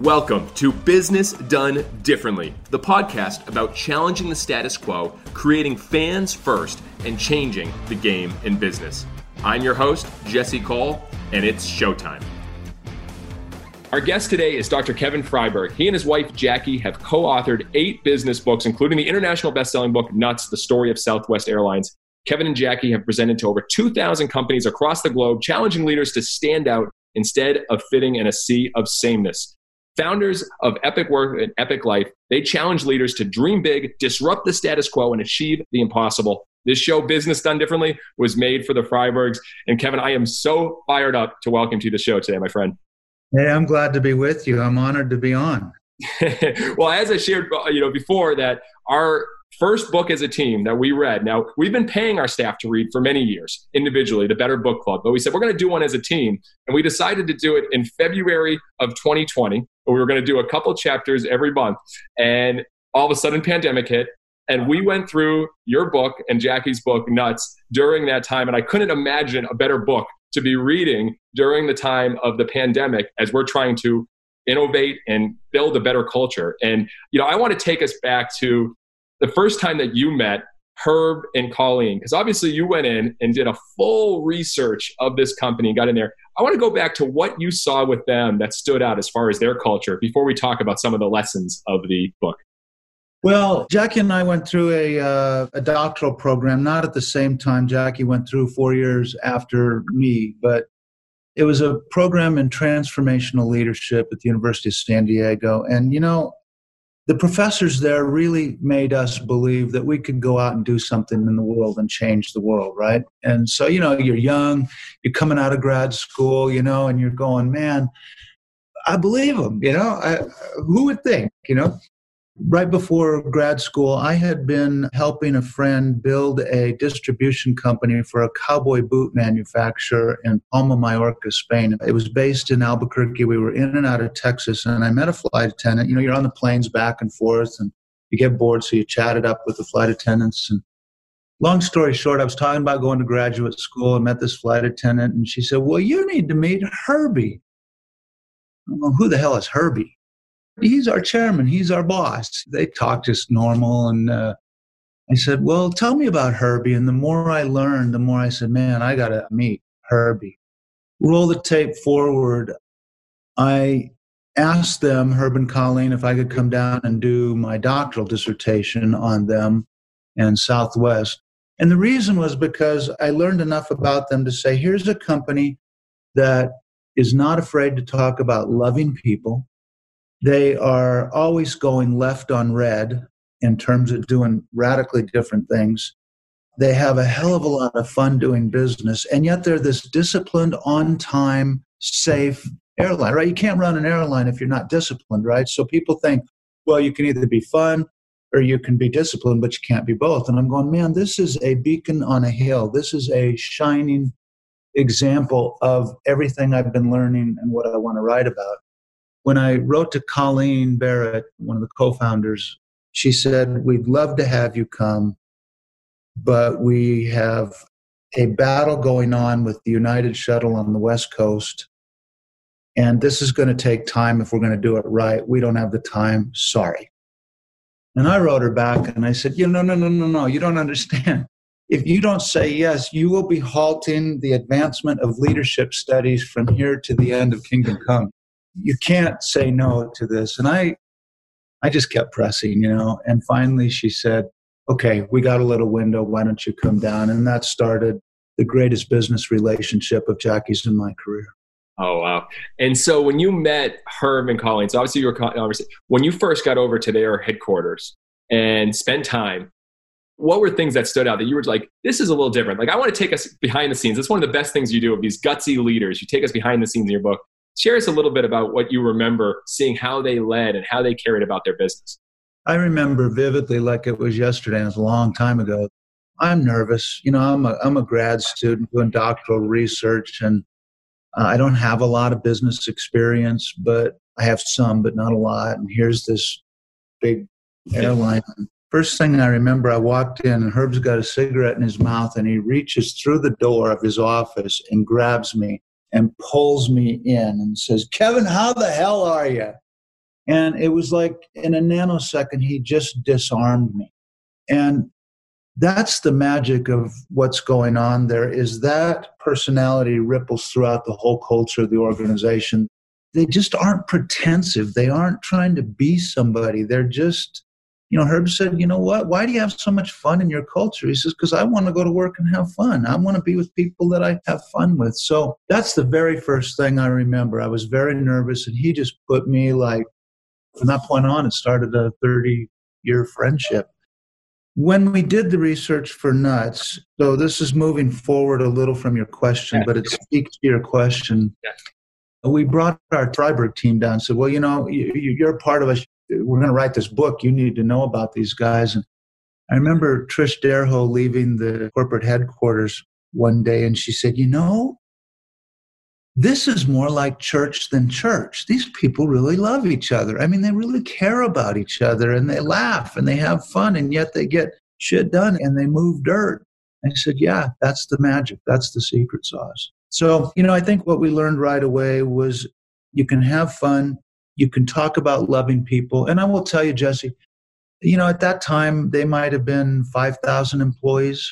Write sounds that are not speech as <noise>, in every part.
Welcome to Business Done Differently, the podcast about challenging the status quo, creating fans first, and changing the game in business. I'm your host, Jesse Cole, and it's showtime. Our guest today is Dr. Kevin Freiberg. He and his wife, Jackie, have co authored eight business books, including the international best selling book, Nuts The Story of Southwest Airlines. Kevin and Jackie have presented to over 2,000 companies across the globe, challenging leaders to stand out instead of fitting in a sea of sameness. Founders of Epic Work and Epic Life, they challenge leaders to dream big, disrupt the status quo, and achieve the impossible. This show, Business Done Differently, was made for the Freibergs. And Kevin, I am so fired up to welcome you to the show today, my friend. Hey, I'm glad to be with you. I'm honored to be on. <laughs> well, as I shared, uh, you know, before that, our first book as a team that we read. Now, we've been paying our staff to read for many years individually, the Better Book Club, but we said we're going to do one as a team. And we decided to do it in February of 2020. We were going to do a couple chapters every month. And all of a sudden, pandemic hit. And we went through your book and Jackie's book, Nuts, during that time. And I couldn't imagine a better book to be reading during the time of the pandemic as we're trying to innovate and build a better culture. And, you know, I want to take us back to the first time that you met Herb and Colleen, because obviously you went in and did a full research of this company and got in there. I want to go back to what you saw with them that stood out as far as their culture before we talk about some of the lessons of the book. Well, Jackie and I went through a, uh, a doctoral program, not at the same time. Jackie went through four years after me, but it was a program in transformational leadership at the University of San Diego. And, you know, the professors there really made us believe that we could go out and do something in the world and change the world, right? And so, you know, you're young, you're coming out of grad school, you know, and you're going, man, I believe them, you know, I, who would think, you know? Right before grad school, I had been helping a friend build a distribution company for a cowboy boot manufacturer in Palma, Mallorca, Spain. It was based in Albuquerque. We were in and out of Texas, and I met a flight attendant. You know, you're on the planes back and forth, and you get bored, so you chatted up with the flight attendants. And long story short, I was talking about going to graduate school. I met this flight attendant, and she said, Well, you need to meet Herbie. Well, who the hell is Herbie? He's our chairman, he's our boss. They talk just normal. And uh, I said, well, tell me about Herbie. And the more I learned, the more I said, man, I got to meet Herbie. Roll the tape forward. I asked them, Herb and Colleen, if I could come down and do my doctoral dissertation on them and Southwest. And the reason was because I learned enough about them to say, here's a company that is not afraid to talk about loving people, they are always going left on red in terms of doing radically different things. They have a hell of a lot of fun doing business, and yet they're this disciplined, on time, safe airline, right? You can't run an airline if you're not disciplined, right? So people think, well, you can either be fun or you can be disciplined, but you can't be both. And I'm going, man, this is a beacon on a hill. This is a shining example of everything I've been learning and what I want to write about when I wrote to Colleen Barrett, one of the co founders, she said, We'd love to have you come, but we have a battle going on with the United Shuttle on the West Coast. And this is going to take time if we're going to do it right. We don't have the time. Sorry. And I wrote her back and I said, "You know, no, no, no, no. You don't understand. If you don't say yes, you will be halting the advancement of leadership studies from here to the end of Kingdom Come you can't say no to this. And I, I just kept pressing, you know. And finally, she said, "Okay, we got a little window. Why don't you come down?" And that started the greatest business relationship of Jackie's in my career. Oh wow! And so when you met Herb and Colleen, so obviously you were obviously when you first got over to their headquarters and spent time. What were things that stood out that you were like, this is a little different? Like, I want to take us behind the scenes. That's one of the best things you do of these gutsy leaders. You take us behind the scenes in your book share us a little bit about what you remember seeing how they led and how they carried about their business. I remember vividly like it was yesterday, and it was a long time ago. I'm nervous. You know, I'm a, I'm a grad student doing doctoral research, and uh, I don't have a lot of business experience, but I have some, but not a lot. And here's this big airline. First thing I remember, I walked in, and Herb's got a cigarette in his mouth, and he reaches through the door of his office and grabs me and pulls me in and says, Kevin, how the hell are you? And it was like in a nanosecond, he just disarmed me. And that's the magic of what's going on there is that personality ripples throughout the whole culture of the organization they just aren't pretensive they aren't trying to be somebody they're just you know herb said you know what? Why do you have so much fun in your culture? He says because i want to go to work and have fun. I want to be with people that i have fun with so that's the very first thing i remember. I was very nervous and he just put me like from that point on it started a 30 year friendship. When we did the research for nuts, so this is moving forward a little from your question, but it speaks to your question. We brought our Freiberg team down and said, well, you know, you're part of us. We're going to write this book. You need to know about these guys. And I remember Trish Derho leaving the corporate headquarters one day and she said, you know, this is more like church than church. These people really love each other. I mean, they really care about each other and they laugh and they have fun and yet they get shit done and they move dirt. I said, yeah, that's the magic. That's the secret sauce. So, you know, I think what we learned right away was you can have fun, you can talk about loving people. And I will tell you, Jesse, you know, at that time, they might have been 5,000 employees.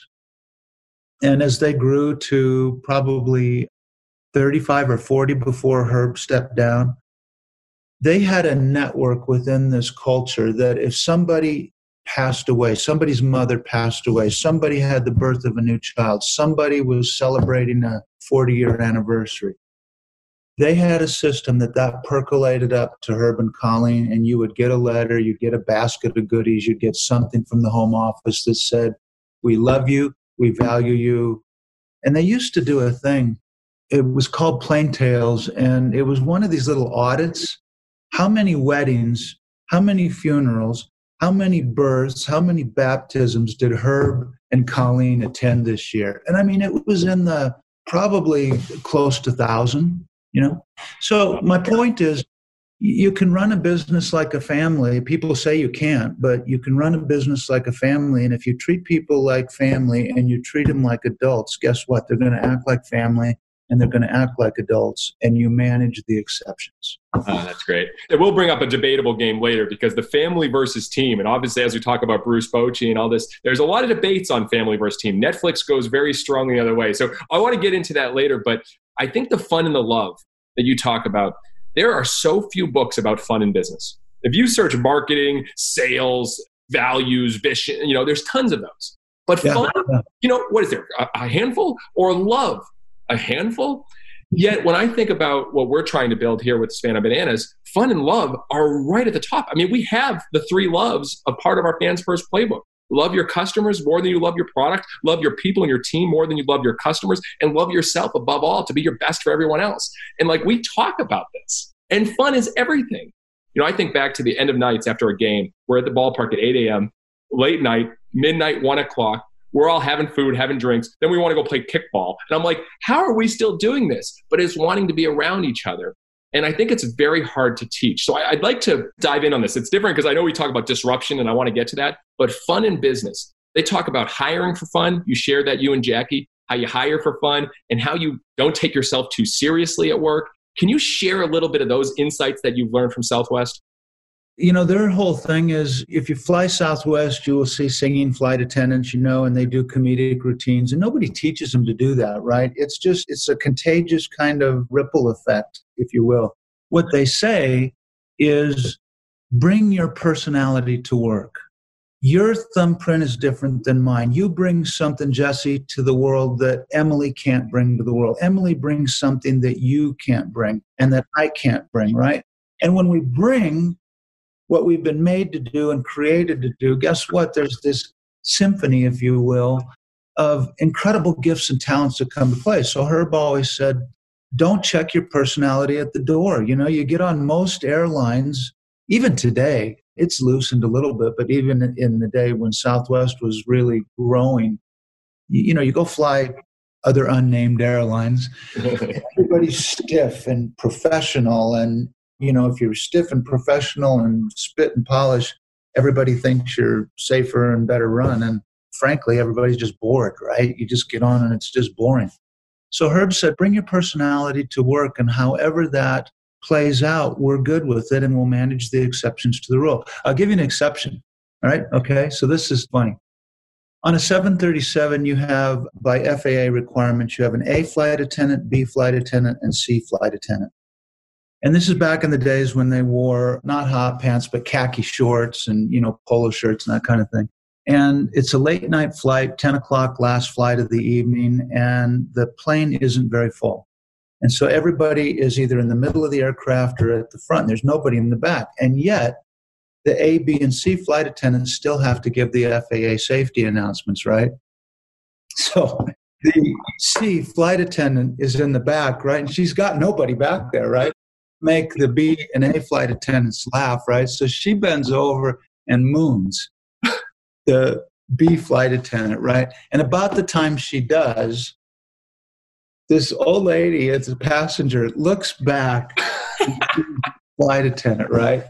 And as they grew to probably 35 or 40 before Herb stepped down. They had a network within this culture that if somebody passed away, somebody's mother passed away, somebody had the birth of a new child, somebody was celebrating a 40 year anniversary. They had a system that that percolated up to Herb and Colleen, and you would get a letter, you'd get a basket of goodies, you'd get something from the home office that said, We love you, we value you. And they used to do a thing it was called Plain Tales, and it was one of these little audits. How many weddings, how many funerals, how many births, how many baptisms did Herb and Colleen attend this year? And I mean, it was in the probably close to thousand, you know? So my point is, you can run a business like a family. People say you can't, but you can run a business like a family. And if you treat people like family and you treat them like adults, guess what? They're going to act like family and they're going to act like adults and you manage the exceptions. Oh, that's great. And we'll bring up a debatable game later because the family versus team, and obviously as we talk about Bruce Bochy and all this, there's a lot of debates on family versus team. Netflix goes very strongly the other way. So I want to get into that later, but I think the fun and the love that you talk about, there are so few books about fun in business. If you search marketing, sales, values, vision, you know, there's tons of those. But yeah, fun, you know, what is there? A, a handful or love? A handful. Yet when I think about what we're trying to build here with Savannah Bananas, fun and love are right at the top. I mean, we have the three loves a part of our fans first playbook. Love your customers more than you love your product, love your people and your team more than you love your customers, and love yourself above all to be your best for everyone else. And like we talk about this, and fun is everything. You know, I think back to the end of nights after a game. We're at the ballpark at 8 a.m., late night, midnight, one o'clock. We're all having food, having drinks. Then we want to go play kickball. And I'm like, how are we still doing this? But it's wanting to be around each other. And I think it's very hard to teach. So I'd like to dive in on this. It's different because I know we talk about disruption and I want to get to that, but fun in business. They talk about hiring for fun. You shared that, you and Jackie, how you hire for fun and how you don't take yourself too seriously at work. Can you share a little bit of those insights that you've learned from Southwest? You know their whole thing is if you fly southwest you will see singing flight attendants you know and they do comedic routines and nobody teaches them to do that right? It's just it's a contagious kind of ripple effect if you will. What they say is bring your personality to work. Your thumbprint is different than mine. You bring something jesse to the world that emily can't bring to the world. Emily brings something that you can't bring and that i can't bring right? And when we bring what we've been made to do and created to do, guess what? There's this symphony, if you will, of incredible gifts and talents that come to play. So Herb always said, don't check your personality at the door. You know, you get on most airlines, even today, it's loosened a little bit, but even in the day when Southwest was really growing, you, you know, you go fly other unnamed airlines, <laughs> everybody's stiff and professional and you know, if you're stiff and professional and spit and polish, everybody thinks you're safer and better run. And frankly, everybody's just bored, right? You just get on and it's just boring. So Herb said, bring your personality to work, and however that plays out, we're good with it and we'll manage the exceptions to the rule. I'll give you an exception. All right. Okay. So this is funny. On a 737, you have by FAA requirements, you have an A flight attendant, B flight attendant, and C flight attendant. And this is back in the days when they wore not hot pants, but khaki shorts and, you know, polo shirts and that kind of thing. And it's a late night flight, 10 o'clock, last flight of the evening, and the plane isn't very full. And so everybody is either in the middle of the aircraft or at the front. There's nobody in the back. And yet, the A, B, and C flight attendants still have to give the FAA safety announcements, right? So the C flight attendant is in the back, right? And she's got nobody back there, right? Make the B and A flight attendants laugh, right? So she bends over and moons the B flight attendant, right? And about the time she does, this old lady, as a passenger, looks back, flight attendant, right?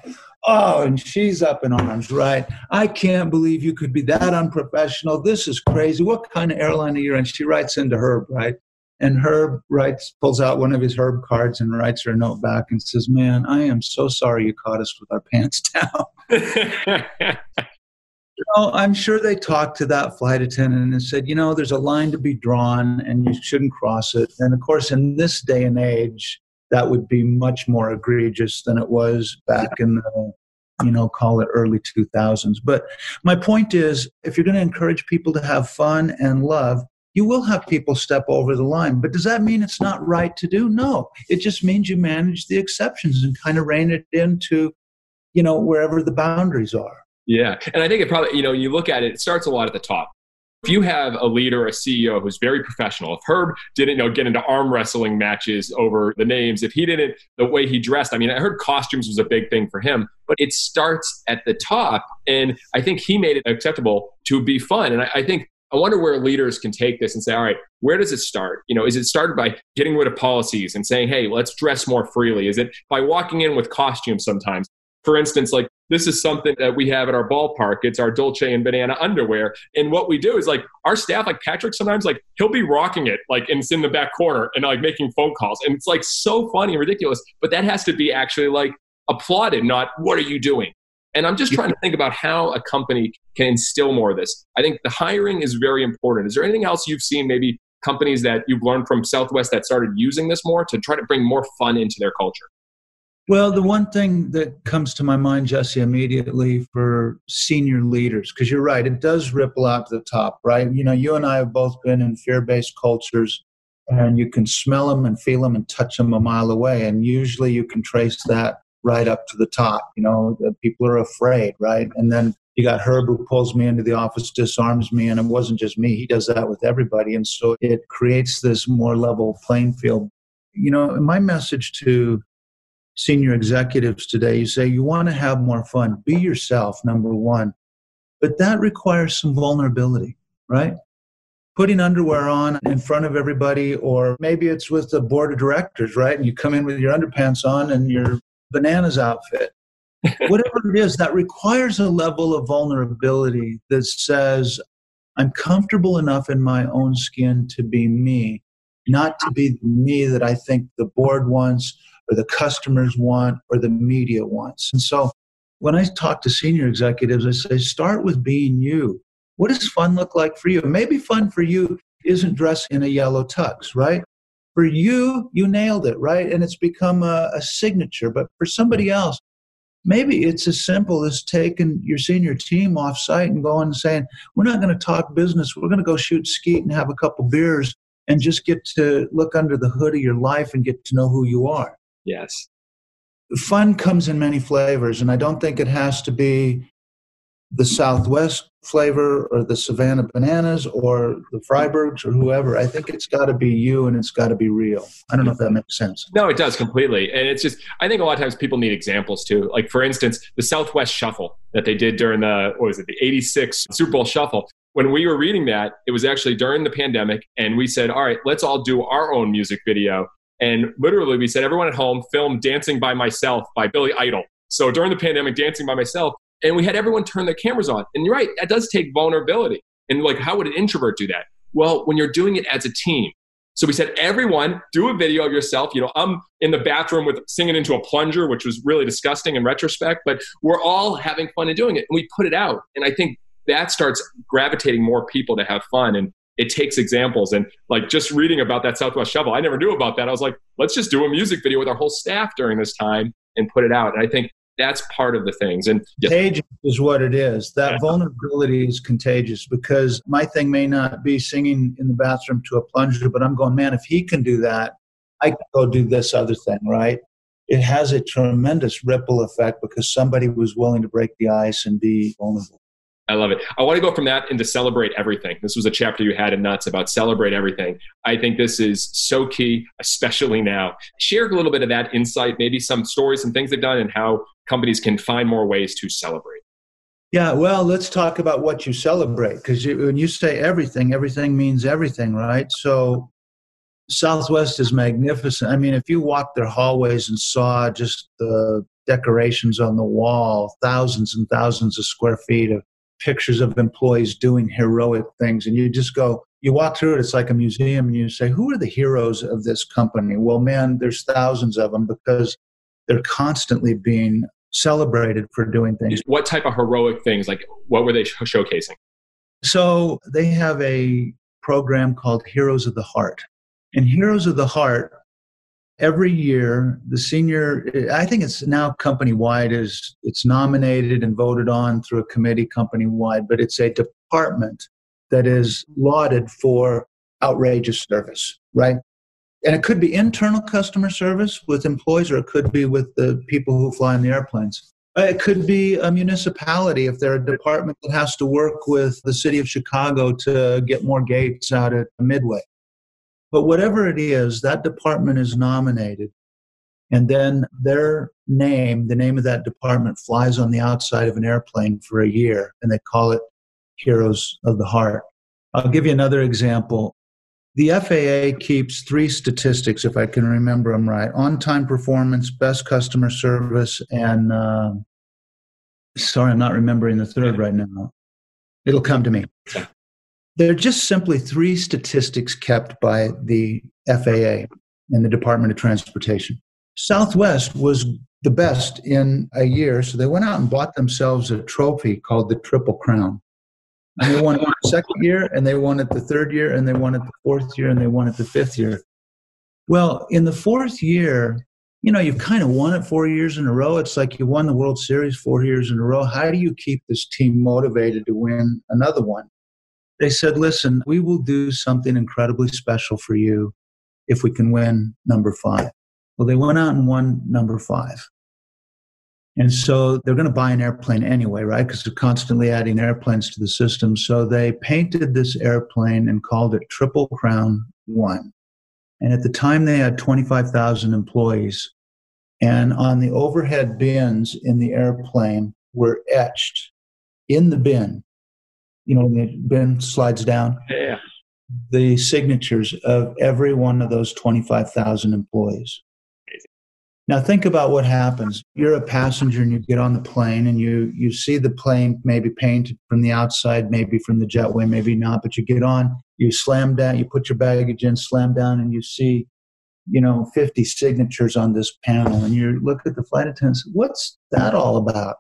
Oh, and she's up in arms, right? I can't believe you could be that unprofessional. This is crazy. What kind of airline are you in? She writes into Herb, right? And Herb writes, pulls out one of his Herb cards and writes her a note back and says, Man, I am so sorry you caught us with our pants <laughs> down. you know, I'm sure they talked to that flight attendant and said, you know, there's a line to be drawn and you shouldn't cross it. And of course, in this day and age, that would be much more egregious than it was back in the, you know, call it early 2000s. But my point is, if you're going to encourage people to have fun and love, you will have people step over the line. But does that mean it's not right to do? No. It just means you manage the exceptions and kind of rein it into, you know, wherever the boundaries are. Yeah. And I think it probably, you know, you look at it, it starts a lot at the top. If you have a leader, a CEO who's very professional, if Herb didn't you know get into arm wrestling matches over the names, if he didn't the way he dressed, I mean, I heard costumes was a big thing for him, but it starts at the top, and I think he made it acceptable to be fun. And I, I think I wonder where leaders can take this and say, all right, where does it start? You know, is it started by getting rid of policies and saying, hey, let's dress more freely? Is it by walking in with costumes sometimes? For instance, like this is something that we have at our ballpark. It's our Dolce and Banana underwear. And what we do is like our staff, like Patrick, sometimes like he'll be rocking it, like and it's in the back corner and like making phone calls. And it's like so funny and ridiculous. But that has to be actually like applauded, not what are you doing? And I'm just trying to think about how a company can instill more of this. I think the hiring is very important. Is there anything else you've seen, maybe companies that you've learned from Southwest that started using this more to try to bring more fun into their culture? Well, the one thing that comes to my mind, Jesse, immediately for senior leaders, because you're right, it does ripple out to the top, right? You know, you and I have both been in fear based cultures, and you can smell them and feel them and touch them a mile away. And usually you can trace that right up to the top. You know, people are afraid, right? And then you got Herb who pulls me into the office, disarms me, and it wasn't just me. He does that with everybody. And so it creates this more level playing field. You know, my message to senior executives today. You say you want to have more fun, be yourself, number one. But that requires some vulnerability, right? Putting underwear on in front of everybody, or maybe it's with the board of directors, right? And you come in with your underpants on and your bananas outfit. Whatever it is, that requires a level of vulnerability that says, I'm comfortable enough in my own skin to be me, not to be me that I think the board wants or the customers want or the media wants. And so when I talk to senior executives, I say, start with being you. What does fun look like for you? Maybe fun for you isn't dressed in a yellow tux, right? For you, you nailed it, right? And it's become a, a signature. But for somebody else, maybe it's as simple as taking your senior team off site and going and saying, we're not going to talk business. We're going to go shoot skeet and have a couple beers and just get to look under the hood of your life and get to know who you are. Yes. Fun comes in many flavors, and I don't think it has to be the Southwest flavor or the Savannah Bananas or the Freibergs or whoever. I think it's got to be you and it's got to be real. I don't know if that makes sense. No, it does completely. And it's just, I think a lot of times people need examples too. Like, for instance, the Southwest Shuffle that they did during the, what was it, the 86 Super Bowl Shuffle. When we were reading that, it was actually during the pandemic, and we said, all right, let's all do our own music video and literally, we said, everyone at home film Dancing by Myself by Billy Idol. So during the pandemic, Dancing by Myself, and we had everyone turn their cameras on. And you're right, that does take vulnerability. And like, how would an introvert do that? Well, when you're doing it as a team. So we said, everyone, do a video of yourself. You know, I'm in the bathroom with singing into a plunger, which was really disgusting in retrospect, but we're all having fun and doing it. And we put it out. And I think that starts gravitating more people to have fun. And it takes examples. And like just reading about that Southwest Shuffle, I never knew about that. I was like, let's just do a music video with our whole staff during this time and put it out. And I think that's part of the things. And contagious is what it is. That yeah. vulnerability is contagious because my thing may not be singing in the bathroom to a plunger, but I'm going, man, if he can do that, I can go do this other thing, right? It has a tremendous ripple effect because somebody was willing to break the ice and be vulnerable. I love it. I want to go from that into celebrate everything. This was a chapter you had in Nuts about celebrate everything. I think this is so key, especially now. Share a little bit of that insight, maybe some stories and things they've done, and how companies can find more ways to celebrate. Yeah, well, let's talk about what you celebrate because when you say everything, everything means everything, right? So Southwest is magnificent. I mean, if you walked their hallways and saw just the decorations on the wall, thousands and thousands of square feet of pictures of employees doing heroic things and you just go you walk through it it's like a museum and you say who are the heroes of this company well man there's thousands of them because they're constantly being celebrated for doing things. What type of heroic things like what were they showcasing? So they have a program called heroes of the heart. And heroes of the heart every year the senior i think it's now company wide is it's nominated and voted on through a committee company wide but it's a department that is lauded for outrageous service right and it could be internal customer service with employees or it could be with the people who fly in the airplanes uh, it could be a municipality if they're a department that has to work with the city of chicago to get more gates out at midway but whatever it is, that department is nominated. And then their name, the name of that department, flies on the outside of an airplane for a year, and they call it Heroes of the Heart. I'll give you another example. The FAA keeps three statistics, if I can remember them right on time performance, best customer service, and uh, sorry, I'm not remembering the third right now. It'll come to me. There are just simply three statistics kept by the FAA and the Department of Transportation. Southwest was the best in a year, so they went out and bought themselves a trophy called the Triple Crown. And they won it the second year, and they won it the third year, and they won it the fourth year, and they won it the fifth year. Well, in the fourth year, you know, you've kind of won it four years in a row. It's like you won the World Series four years in a row. How do you keep this team motivated to win another one? They said, listen, we will do something incredibly special for you if we can win number five. Well, they went out and won number five. And so they're going to buy an airplane anyway, right? Because they're constantly adding airplanes to the system. So they painted this airplane and called it Triple Crown One. And at the time, they had 25,000 employees. And on the overhead bins in the airplane were etched in the bin you know, when the bin slides down. Yeah. The signatures of every one of those 25,000 employees. Now think about what happens. You're a passenger and you get on the plane and you you see the plane maybe painted from the outside, maybe from the jetway, maybe not, but you get on, you slam down, you put your baggage in, slam down, and you see, you know, 50 signatures on this panel, and you look at the flight attendants, what's that all about?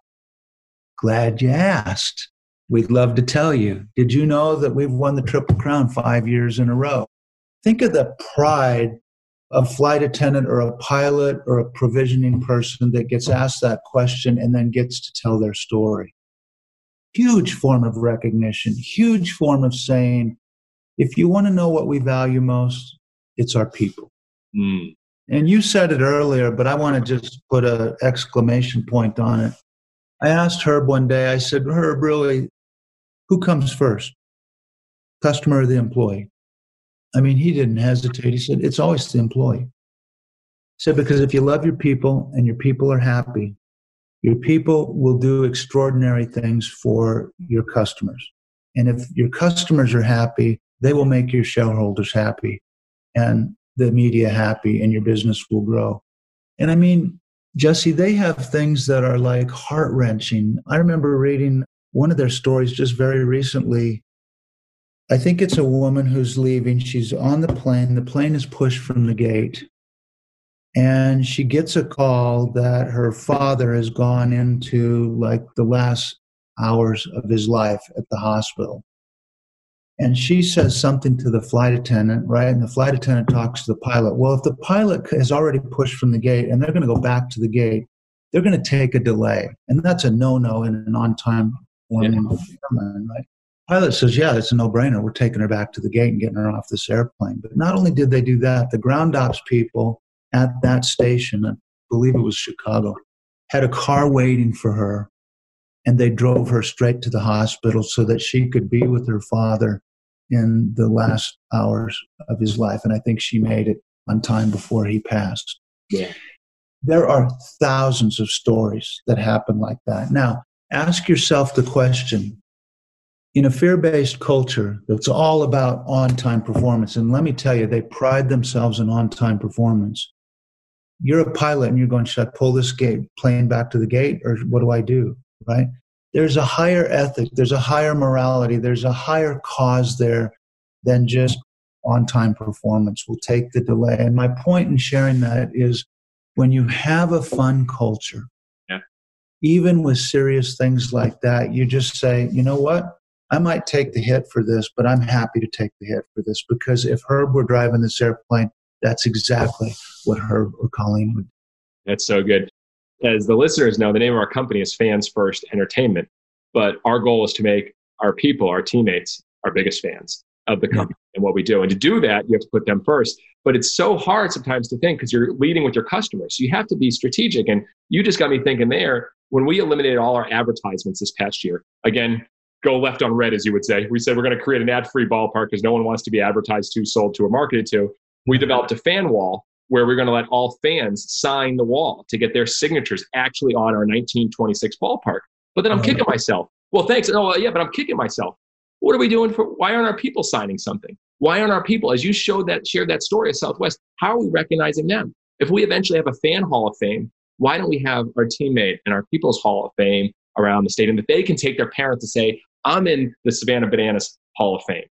Glad you asked. We'd love to tell you. Did you know that we've won the Triple Crown five years in a row? Think of the pride of flight attendant or a pilot or a provisioning person that gets asked that question and then gets to tell their story. Huge form of recognition, huge form of saying, if you want to know what we value most, it's our people. Mm. And you said it earlier, but I want to just put an exclamation point on it. I asked Herb one day, I said, Herb, really, who comes first? Customer or the employee? I mean, he didn't hesitate. He said, It's always the employee. He said, Because if you love your people and your people are happy, your people will do extraordinary things for your customers. And if your customers are happy, they will make your shareholders happy and the media happy, and your business will grow. And I mean, Jesse, they have things that are like heart wrenching. I remember reading one of their stories just very recently I think it's a woman who's leaving. She's on the plane. The plane is pushed from the gate. And she gets a call that her father has gone into like the last hours of his life at the hospital. And she says something to the flight attendant, right? And the flight attendant talks to the pilot. Well, if the pilot has already pushed from the gate and they're going to go back to the gate, they're going to take a delay. And that's a no no in an on time yeah. right? Pilot says, Yeah, it's a no brainer. We're taking her back to the gate and getting her off this airplane. But not only did they do that, the ground ops people at that station, I believe it was Chicago, had a car waiting for her and they drove her straight to the hospital so that she could be with her father in the last hours of his life. And I think she made it on time before he passed. Yeah. There are thousands of stories that happen like that. Now, ask yourself the question in a fear based culture that's all about on time performance, and let me tell you, they pride themselves in on time performance. You're a pilot and you're going, should I pull this gate plane back to the gate or what do I do? Right? There's a higher ethic, there's a higher morality, there's a higher cause there than just on time performance. We'll take the delay. And my point in sharing that is when you have a fun culture, yeah. even with serious things like that, you just say, you know what? I might take the hit for this, but I'm happy to take the hit for this because if Herb were driving this airplane, that's exactly what Herb or Colleen would. That's so good. As the listeners know, the name of our company is Fans First Entertainment, but our goal is to make our people, our teammates, our biggest fans of the company yeah. and what we do. And to do that, you have to put them first. But it's so hard sometimes to think because you're leading with your customers. So you have to be strategic. And you just got me thinking there when we eliminated all our advertisements this past year. Again, go left on red, as you would say. We said we're going to create an ad free ballpark because no one wants to be advertised to, sold to, or marketed to. We mm-hmm. developed a fan wall where we're going to let all fans sign the wall to get their signatures actually on our 1926 ballpark. But then I'm kicking myself. Well, thanks. Oh, yeah, but I'm kicking myself. What are we doing for? Why aren't our people signing something? Why aren't our people, as you showed that, shared that story of Southwest, how are we recognizing them? If we eventually have a fan hall of fame, why don't we have our teammate and our people's hall of fame around the and that they can take their parents to say, I'm in the Savannah Bananas Hall of Fame.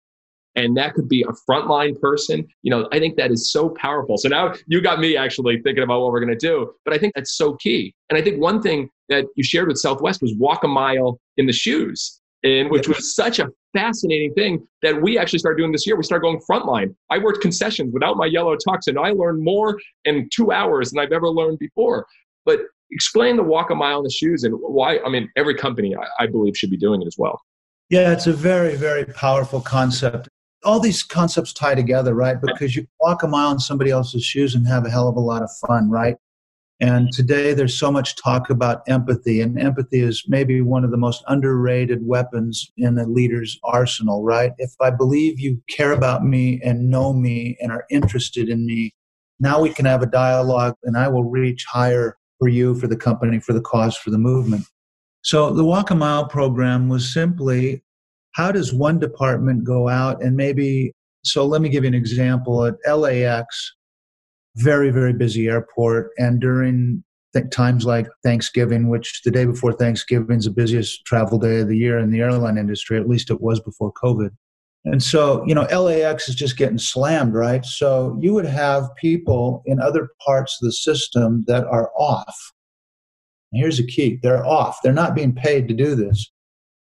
And that could be a frontline person. You know, I think that is so powerful. So now you got me actually thinking about what we're going to do. But I think that's so key. And I think one thing that you shared with Southwest was walk a mile in the shoes, and which was such a fascinating thing that we actually started doing this year. We started going frontline. I worked concessions without my yellow tux, and I learned more in two hours than I've ever learned before. But explain the walk a mile in the shoes and why. I mean, every company I, I believe should be doing it as well. Yeah, it's a very, very powerful concept. All these concepts tie together, right? Because you walk a mile in somebody else's shoes and have a hell of a lot of fun, right? And today there's so much talk about empathy, and empathy is maybe one of the most underrated weapons in a leader's arsenal, right? If I believe you care about me and know me and are interested in me, now we can have a dialogue and I will reach higher for you, for the company, for the cause, for the movement. So the Walk a Mile program was simply how does one department go out and maybe, so let me give you an example. At LAX, very, very busy airport, and during th- times like Thanksgiving, which the day before Thanksgiving is the busiest travel day of the year in the airline industry, at least it was before COVID. And so, you know, LAX is just getting slammed, right? So you would have people in other parts of the system that are off here's the key they're off, they're not being paid to do this.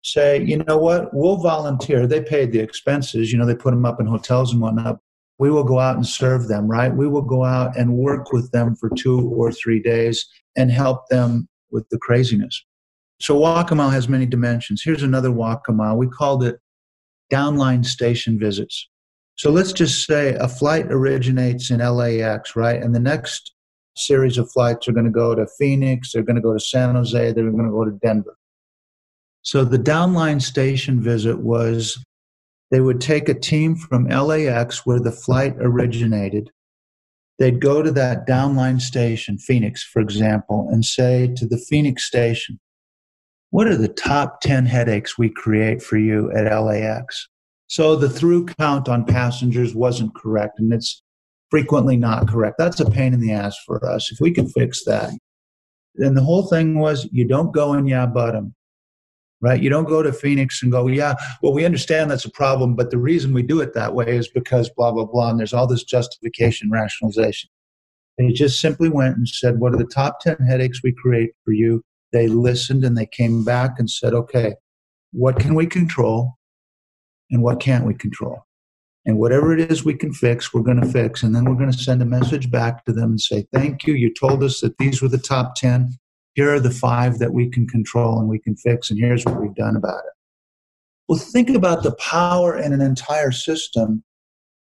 Say, you know what, we'll volunteer. They paid the expenses, you know, they put them up in hotels and whatnot. We will go out and serve them, right? We will go out and work with them for two or three days and help them with the craziness. So Walk a Mile has many dimensions. Here's another Walk a Mile. We called it downline station visits. So let's just say a flight originates in LAX, right? And the next series of flights are going to go to Phoenix, they're going to go to San Jose, they're going to go to Denver. So the downline station visit was they would take a team from LAX where the flight originated. They'd go to that downline station, Phoenix, for example, and say to the Phoenix station, What are the top 10 headaches we create for you at LAX? So the through count on passengers wasn't correct. And it's frequently not correct. That's a pain in the ass for us. If we can fix that. And the whole thing was you don't go and yeah, but them. right? You don't go to Phoenix and go, yeah, well, we understand that's a problem, but the reason we do it that way is because blah, blah, blah. And there's all this justification, rationalization. They just simply went and said, what are the top 10 headaches we create for you? They listened and they came back and said, okay, what can we control and what can't we control? And whatever it is we can fix, we're going to fix. And then we're going to send a message back to them and say, thank you. You told us that these were the top 10 here are the five that we can control and we can fix, and here's what we've done about it. Well, think about the power in an entire system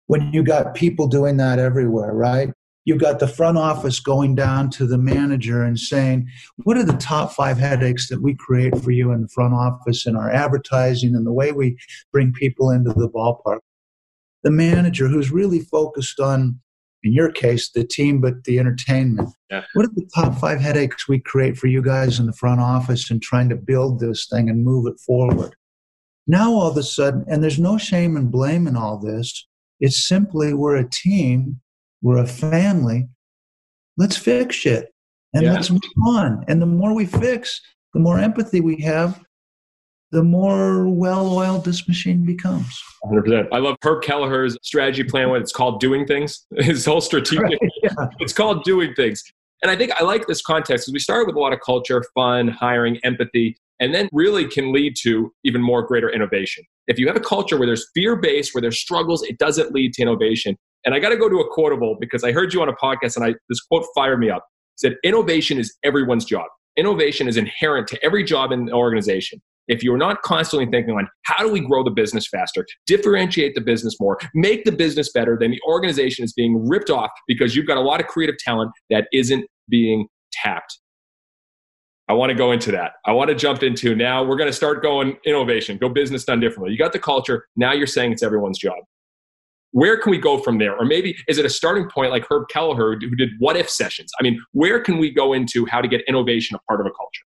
when you got people doing that everywhere, right? You've got the front office going down to the manager and saying, What are the top five headaches that we create for you in the front office in our advertising and the way we bring people into the ballpark? The manager who's really focused on in your case, the team, but the entertainment. Yeah. What are the top five headaches we create for you guys in the front office and trying to build this thing and move it forward? Now, all of a sudden, and there's no shame and blame in all this, it's simply we're a team, we're a family. Let's fix it and yeah. let's move on. And the more we fix, the more empathy we have, the more well oiled this machine becomes. 100%. I love Herb Kelleher's strategy plan when it's called doing things. <laughs> His whole strategic, right, yeah. it's called doing things. And I think I like this context because we started with a lot of culture, fun, hiring, empathy, and then really can lead to even more greater innovation. If you have a culture where there's fear based, where there's struggles, it doesn't lead to innovation. And I got to go to a quotable because I heard you on a podcast and I this quote fired me up. It said innovation is everyone's job. Innovation is inherent to every job in the organization if you're not constantly thinking on how do we grow the business faster, differentiate the business more, make the business better, then the organization is being ripped off because you've got a lot of creative talent that isn't being tapped. I want to go into that. I want to jump into now we're going to start going innovation, go business done differently. You got the culture. Now you're saying it's everyone's job. Where can we go from there? Or maybe is it a starting point like Herb Kelleher who did what if sessions? I mean, where can we go into how to get innovation a part of a culture?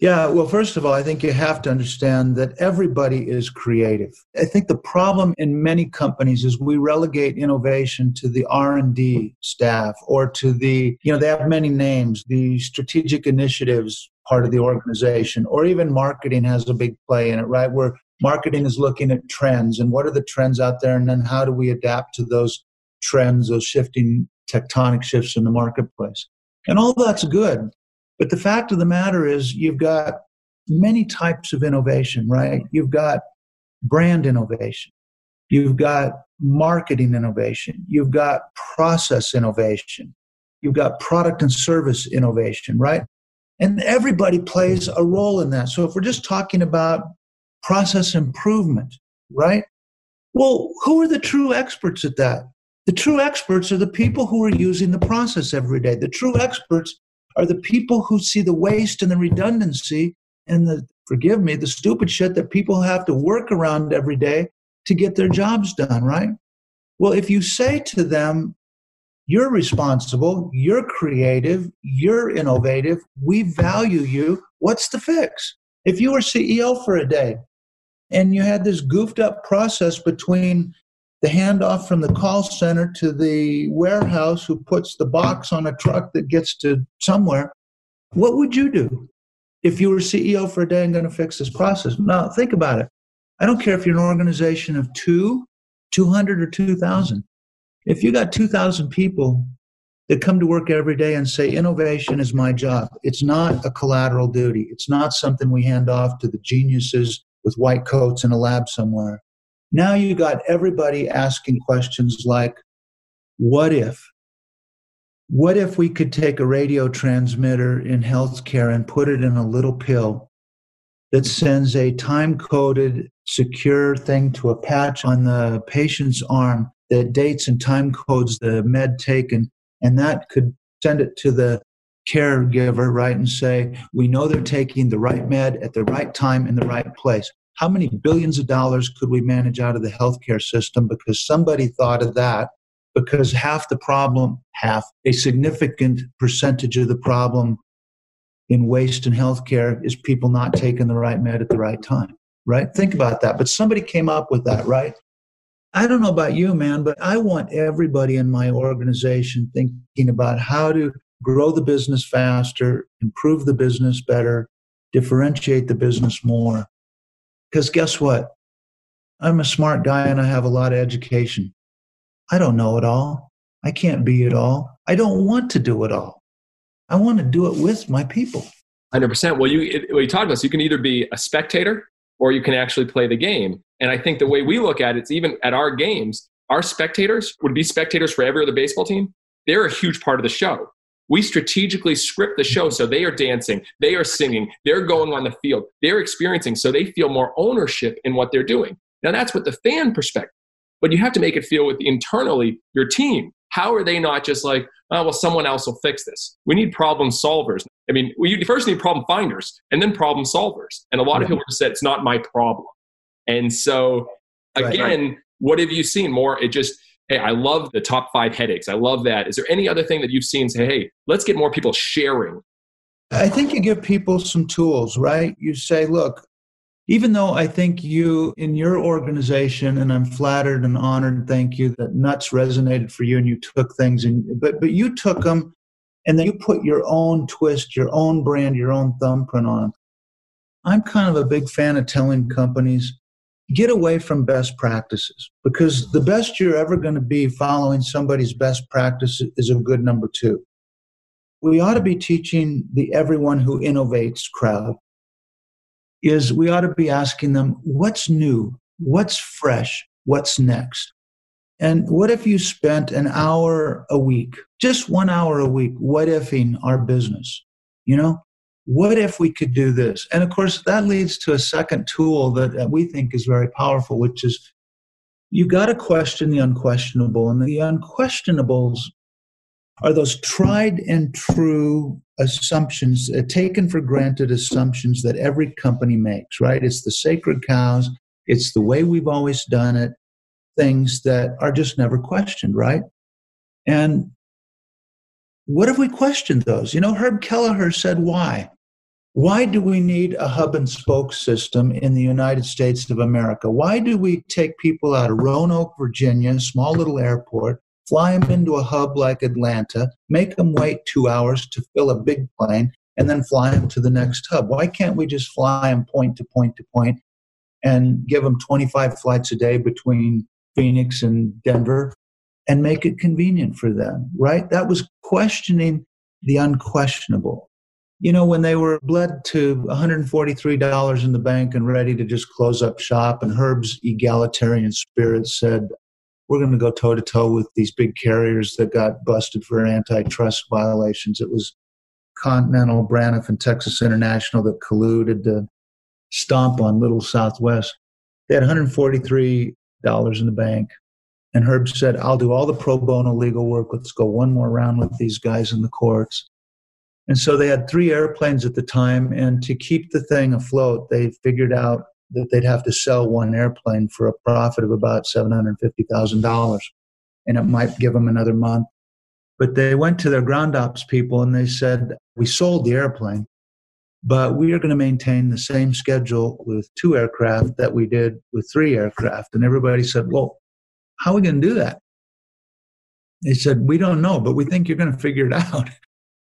Yeah, well, first of all, I think you have to understand that everybody is creative. I think the problem in many companies is we relegate innovation to the R&D staff or to the, you know, they have many names, the strategic initiatives part of the organization or even marketing has a big play in it, right? Where marketing is looking at trends and what are the trends out there and then how do we adapt to those trends, those shifting tectonic shifts in the marketplace. And all that's good. But the fact of the matter is, you've got many types of innovation, right? You've got brand innovation, you've got marketing innovation, you've got process innovation, you've got product and service innovation, right? And everybody plays a role in that. So if we're just talking about process improvement, right? Well, who are the true experts at that? The true experts are the people who are using the process every day. The true experts are the people who see the waste and the redundancy and the forgive me the stupid shit that people have to work around every day to get their jobs done right? Well if you say to them you're responsible you're creative you're innovative we value you what's the fix? If you were ceo for a day and you had this goofed up process between the handoff from the call center to the warehouse who puts the box on a truck that gets to somewhere, what would you do if you were CEO for a day and going to fix this process? Now, think about it. I don't care if you're an organization of two, 200, or 2,000. If you got 2,000 people that come to work every day and say, innovation is my job, it's not a collateral duty. It's not something we hand off to the geniuses with white coats in a lab somewhere. Now you got everybody asking questions like, what if? What if we could take a radio transmitter in healthcare and put it in a little pill that sends a time coded, secure thing to a patch on the patient's arm that dates and time codes the med taken, and that could send it to the caregiver, right, and say, we know they're taking the right med at the right time in the right place how many billions of dollars could we manage out of the healthcare system? Because somebody thought of that because half the problem half a significant percentage of the problem in waste in healthcare is people not taking the right med at the right time right? Think about that. But somebody came up with that right? I don't know about you man but i want everybody in my organization thinking about how to grow the business faster improve the business better differentiate the business more. Because guess what? I'm a smart guy and I have a lot of education. I don't know it all. I can't be it all. I don't want to do it all. I want to do it with my people. 100%. Well, you, it, what you talked about, so you can either be a spectator or you can actually play the game. And I think the way we look at it, it's even at our games, our spectators would be spectators for every other baseball team. They're a huge part of the show. We strategically script the show so they are dancing, they are singing, they're going on the field, they're experiencing, so they feel more ownership in what they're doing. Now, that's what the fan perspective, but you have to make it feel with internally your team. How are they not just like, oh, well, someone else will fix this? We need problem solvers. I mean, we first need problem finders and then problem solvers. And a lot of mm-hmm. people just said, it's not my problem. And so, again, right, right. what have you seen more? It just, hey, I love the top five headaches. I love that. Is there any other thing that you've seen say, hey, let's get more people sharing? I think you give people some tools, right? You say, look, even though I think you in your organization, and I'm flattered and honored, thank you, that nuts resonated for you and you took things and but but you took them and then you put your own twist, your own brand, your own thumbprint on them. I'm kind of a big fan of telling companies get away from best practices because the best you're ever going to be following somebody's best practice is a good number two. We ought to be teaching the everyone who innovates crowd is we ought to be asking them what's new, what's fresh, what's next. And what if you spent an hour a week, just one hour a week, what ifing our business? You know, what if we could do this? And of course, that leads to a second tool that we think is very powerful, which is you got to question the unquestionable. And the unquestionables are those tried and true assumptions, uh, taken for granted assumptions that every company makes, right? It's the sacred cows, it's the way we've always done it, things that are just never questioned, right? And what if we questioned those? You know, Herb Kelleher said, why? Why do we need a hub and spoke system in the United States of America? Why do we take people out of Roanoke, Virginia, small little airport, fly them into a hub like Atlanta, make them wait two hours to fill a big plane, and then fly them to the next hub. Why can't we just fly them point to point to point and give them 25 flights a day between Phoenix and Denver and make it convenient for them, right? That was questioning the unquestionable. You know, when they were bled to $143 in the bank and ready to just close up shop, and Herb's egalitarian spirit said, we're going to go toe to toe with these big carriers that got busted for antitrust violations. It was Continental, Braniff, and Texas International that colluded to stomp on Little Southwest. They had $143 in the bank. And Herb said, I'll do all the pro bono legal work. Let's go one more round with these guys in the courts. And so they had three airplanes at the time. And to keep the thing afloat, they figured out that they'd have to sell one airplane for a profit of about $750,000. And it might give them another month. But they went to their ground ops people and they said, We sold the airplane, but we are going to maintain the same schedule with two aircraft that we did with three aircraft. And everybody said, Well, how are we going to do that? They said, We don't know, but we think you're going to figure it <laughs> out.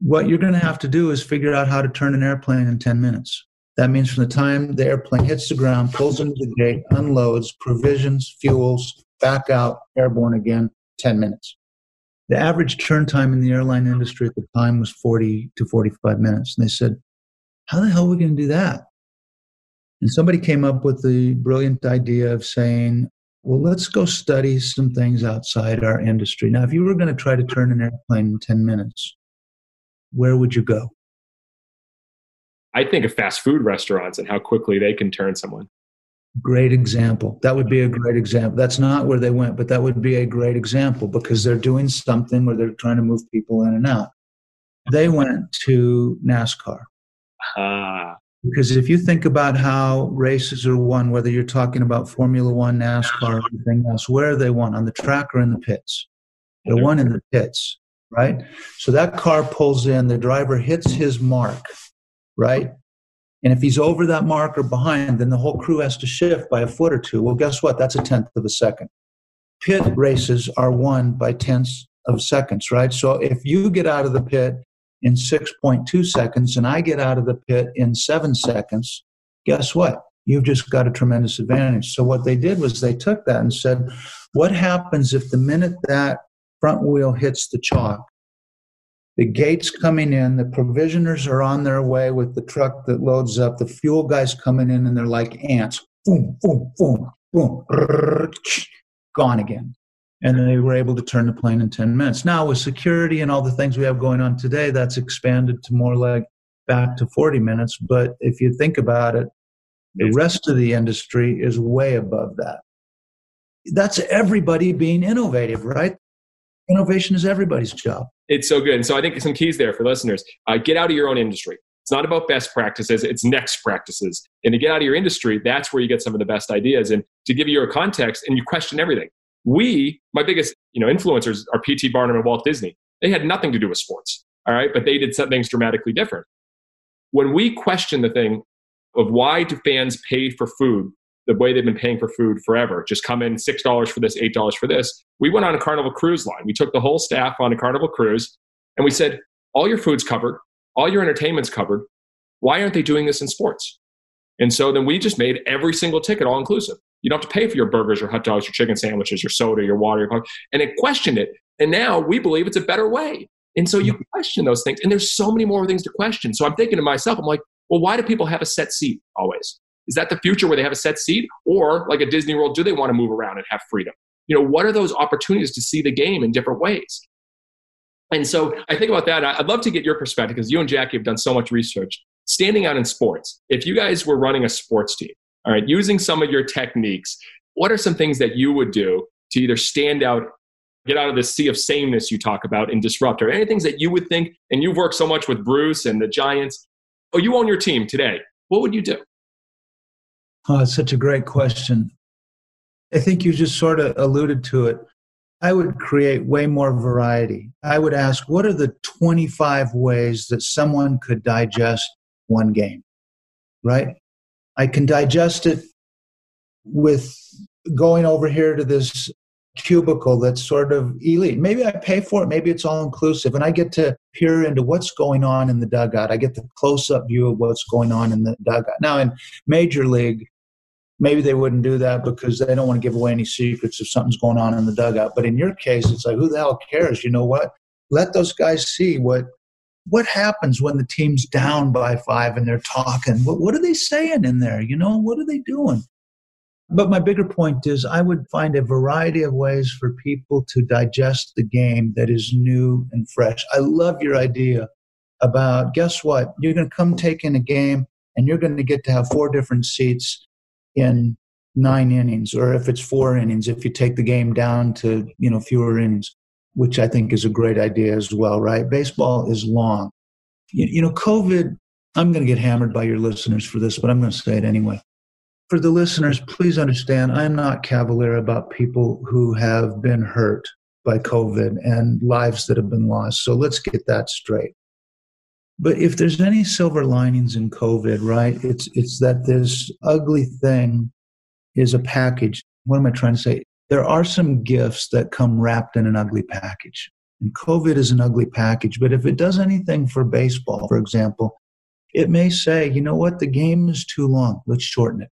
What you're going to have to do is figure out how to turn an airplane in 10 minutes. That means from the time the airplane hits the ground, pulls into the gate, unloads, provisions, fuels, back out, airborne again, 10 minutes. The average turn time in the airline industry at the time was 40 to 45 minutes. And they said, How the hell are we going to do that? And somebody came up with the brilliant idea of saying, Well, let's go study some things outside our industry. Now, if you were going to try to turn an airplane in 10 minutes, where would you go? I think of fast food restaurants and how quickly they can turn someone. Great example. That would be a great example. That's not where they went, but that would be a great example because they're doing something where they're trying to move people in and out. They went to NASCAR. Ah. Because if you think about how races are won, whether you're talking about Formula One, NASCAR, or anything else, where are they won? On the track or in the pits? They're won in the pits, right? So that car pulls in, the driver hits his mark right? And if he's over that mark or behind, then the whole crew has to shift by a foot or two. Well, guess what? That's a tenth of a second. Pit races are won by tenths of seconds, right? So if you get out of the pit in 6.2 seconds and I get out of the pit in seven seconds, guess what? You've just got a tremendous advantage. So, what they did was they took that and said, What happens if the minute that front wheel hits the chalk, the gates coming in, the provisioners are on their way with the truck that loads up, the fuel guys coming in, and they're like ants. Boom, boom, boom, boom, gone again. And they were able to turn the plane in 10 minutes. Now, with security and all the things we have going on today, that's expanded to more like back to 40 minutes. But if you think about it, the rest of the industry is way above that. That's everybody being innovative, right? Innovation is everybody's job. It's so good. And so I think some keys there for listeners uh, get out of your own industry. It's not about best practices, it's next practices. And to get out of your industry, that's where you get some of the best ideas. And to give you a context, and you question everything. We, my biggest you know, influencers are P.T. Barnum and Walt Disney. They had nothing to do with sports, all right? But they did some things dramatically different. When we question the thing of why do fans pay for food the way they've been paying for food forever. Just come in $6 for this, $8 for this. We went on a Carnival cruise line. We took the whole staff on a Carnival cruise and we said, all your food's covered, all your entertainment's covered. Why aren't they doing this in sports? And so then we just made every single ticket all inclusive. You don't have to pay for your burgers, your hot dogs, your chicken sandwiches, your soda, your water, your coffee. And it questioned it. And now we believe it's a better way. And so you hmm. question those things. And there's so many more things to question. So I'm thinking to myself, I'm like, well, why do people have a set seat always? Is that the future where they have a set seat? Or like a Disney World, do they want to move around and have freedom? You know, what are those opportunities to see the game in different ways? And so I think about that. I'd love to get your perspective because you and Jackie have done so much research. Standing out in sports, if you guys were running a sports team, all right, using some of your techniques, what are some things that you would do to either stand out, get out of the sea of sameness you talk about, and disrupt, or any things that you would think, and you've worked so much with Bruce and the Giants, oh, you own your team today, what would you do? Oh, it's such a great question. I think you just sort of alluded to it. I would create way more variety. I would ask, what are the 25 ways that someone could digest one game? Right? I can digest it with going over here to this cubicle that's sort of elite. Maybe I pay for it, maybe it's all inclusive, and I get to peer into what's going on in the dugout. I get the close up view of what's going on in the dugout. Now, in Major League, maybe they wouldn't do that because they don't want to give away any secrets if something's going on in the dugout. But in your case, it's like, who the hell cares? You know what? Let those guys see what what happens when the team's down by five and they're talking. What, what are they saying in there? You know, what are they doing? But my bigger point is, I would find a variety of ways for people to digest the game that is new and fresh. I love your idea about guess what? You're going to come take in a game and you're going to get to have four different seats in nine innings, or if it's four innings, if you take the game down to you know fewer innings, which I think is a great idea as well. Right? Baseball is long. You, you know, COVID. I'm going to get hammered by your listeners for this, but I'm going to say it anyway. For the listeners, please understand, I'm not cavalier about people who have been hurt by COVID and lives that have been lost. So let's get that straight. But if there's any silver linings in COVID, right, it's it's that this ugly thing is a package. What am I trying to say? There are some gifts that come wrapped in an ugly package. And COVID is an ugly package. But if it does anything for baseball, for example, it may say, you know what, the game is too long. Let's shorten it.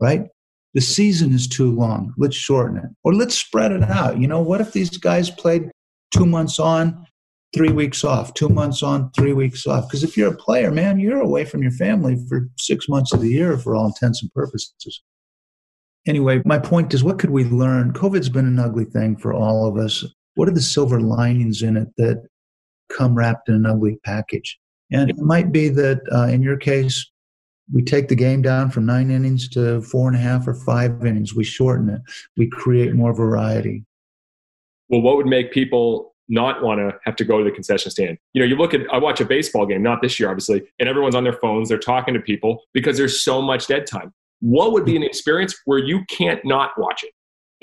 Right? The season is too long. Let's shorten it. Or let's spread it out. You know, what if these guys played two months on, three weeks off, two months on, three weeks off. Because if you're a player, man, you're away from your family for six months of the year for all intents and purposes. Anyway, my point is what could we learn? COVID's been an ugly thing for all of us. What are the silver linings in it that come wrapped in an ugly package? And it might be that uh, in your case, we take the game down from nine innings to four and a half or five innings. We shorten it. We create more variety. Well, what would make people not want to have to go to the concession stand. You know, you look at, I watch a baseball game, not this year, obviously, and everyone's on their phones, they're talking to people because there's so much dead time. What would be an experience where you can't not watch it?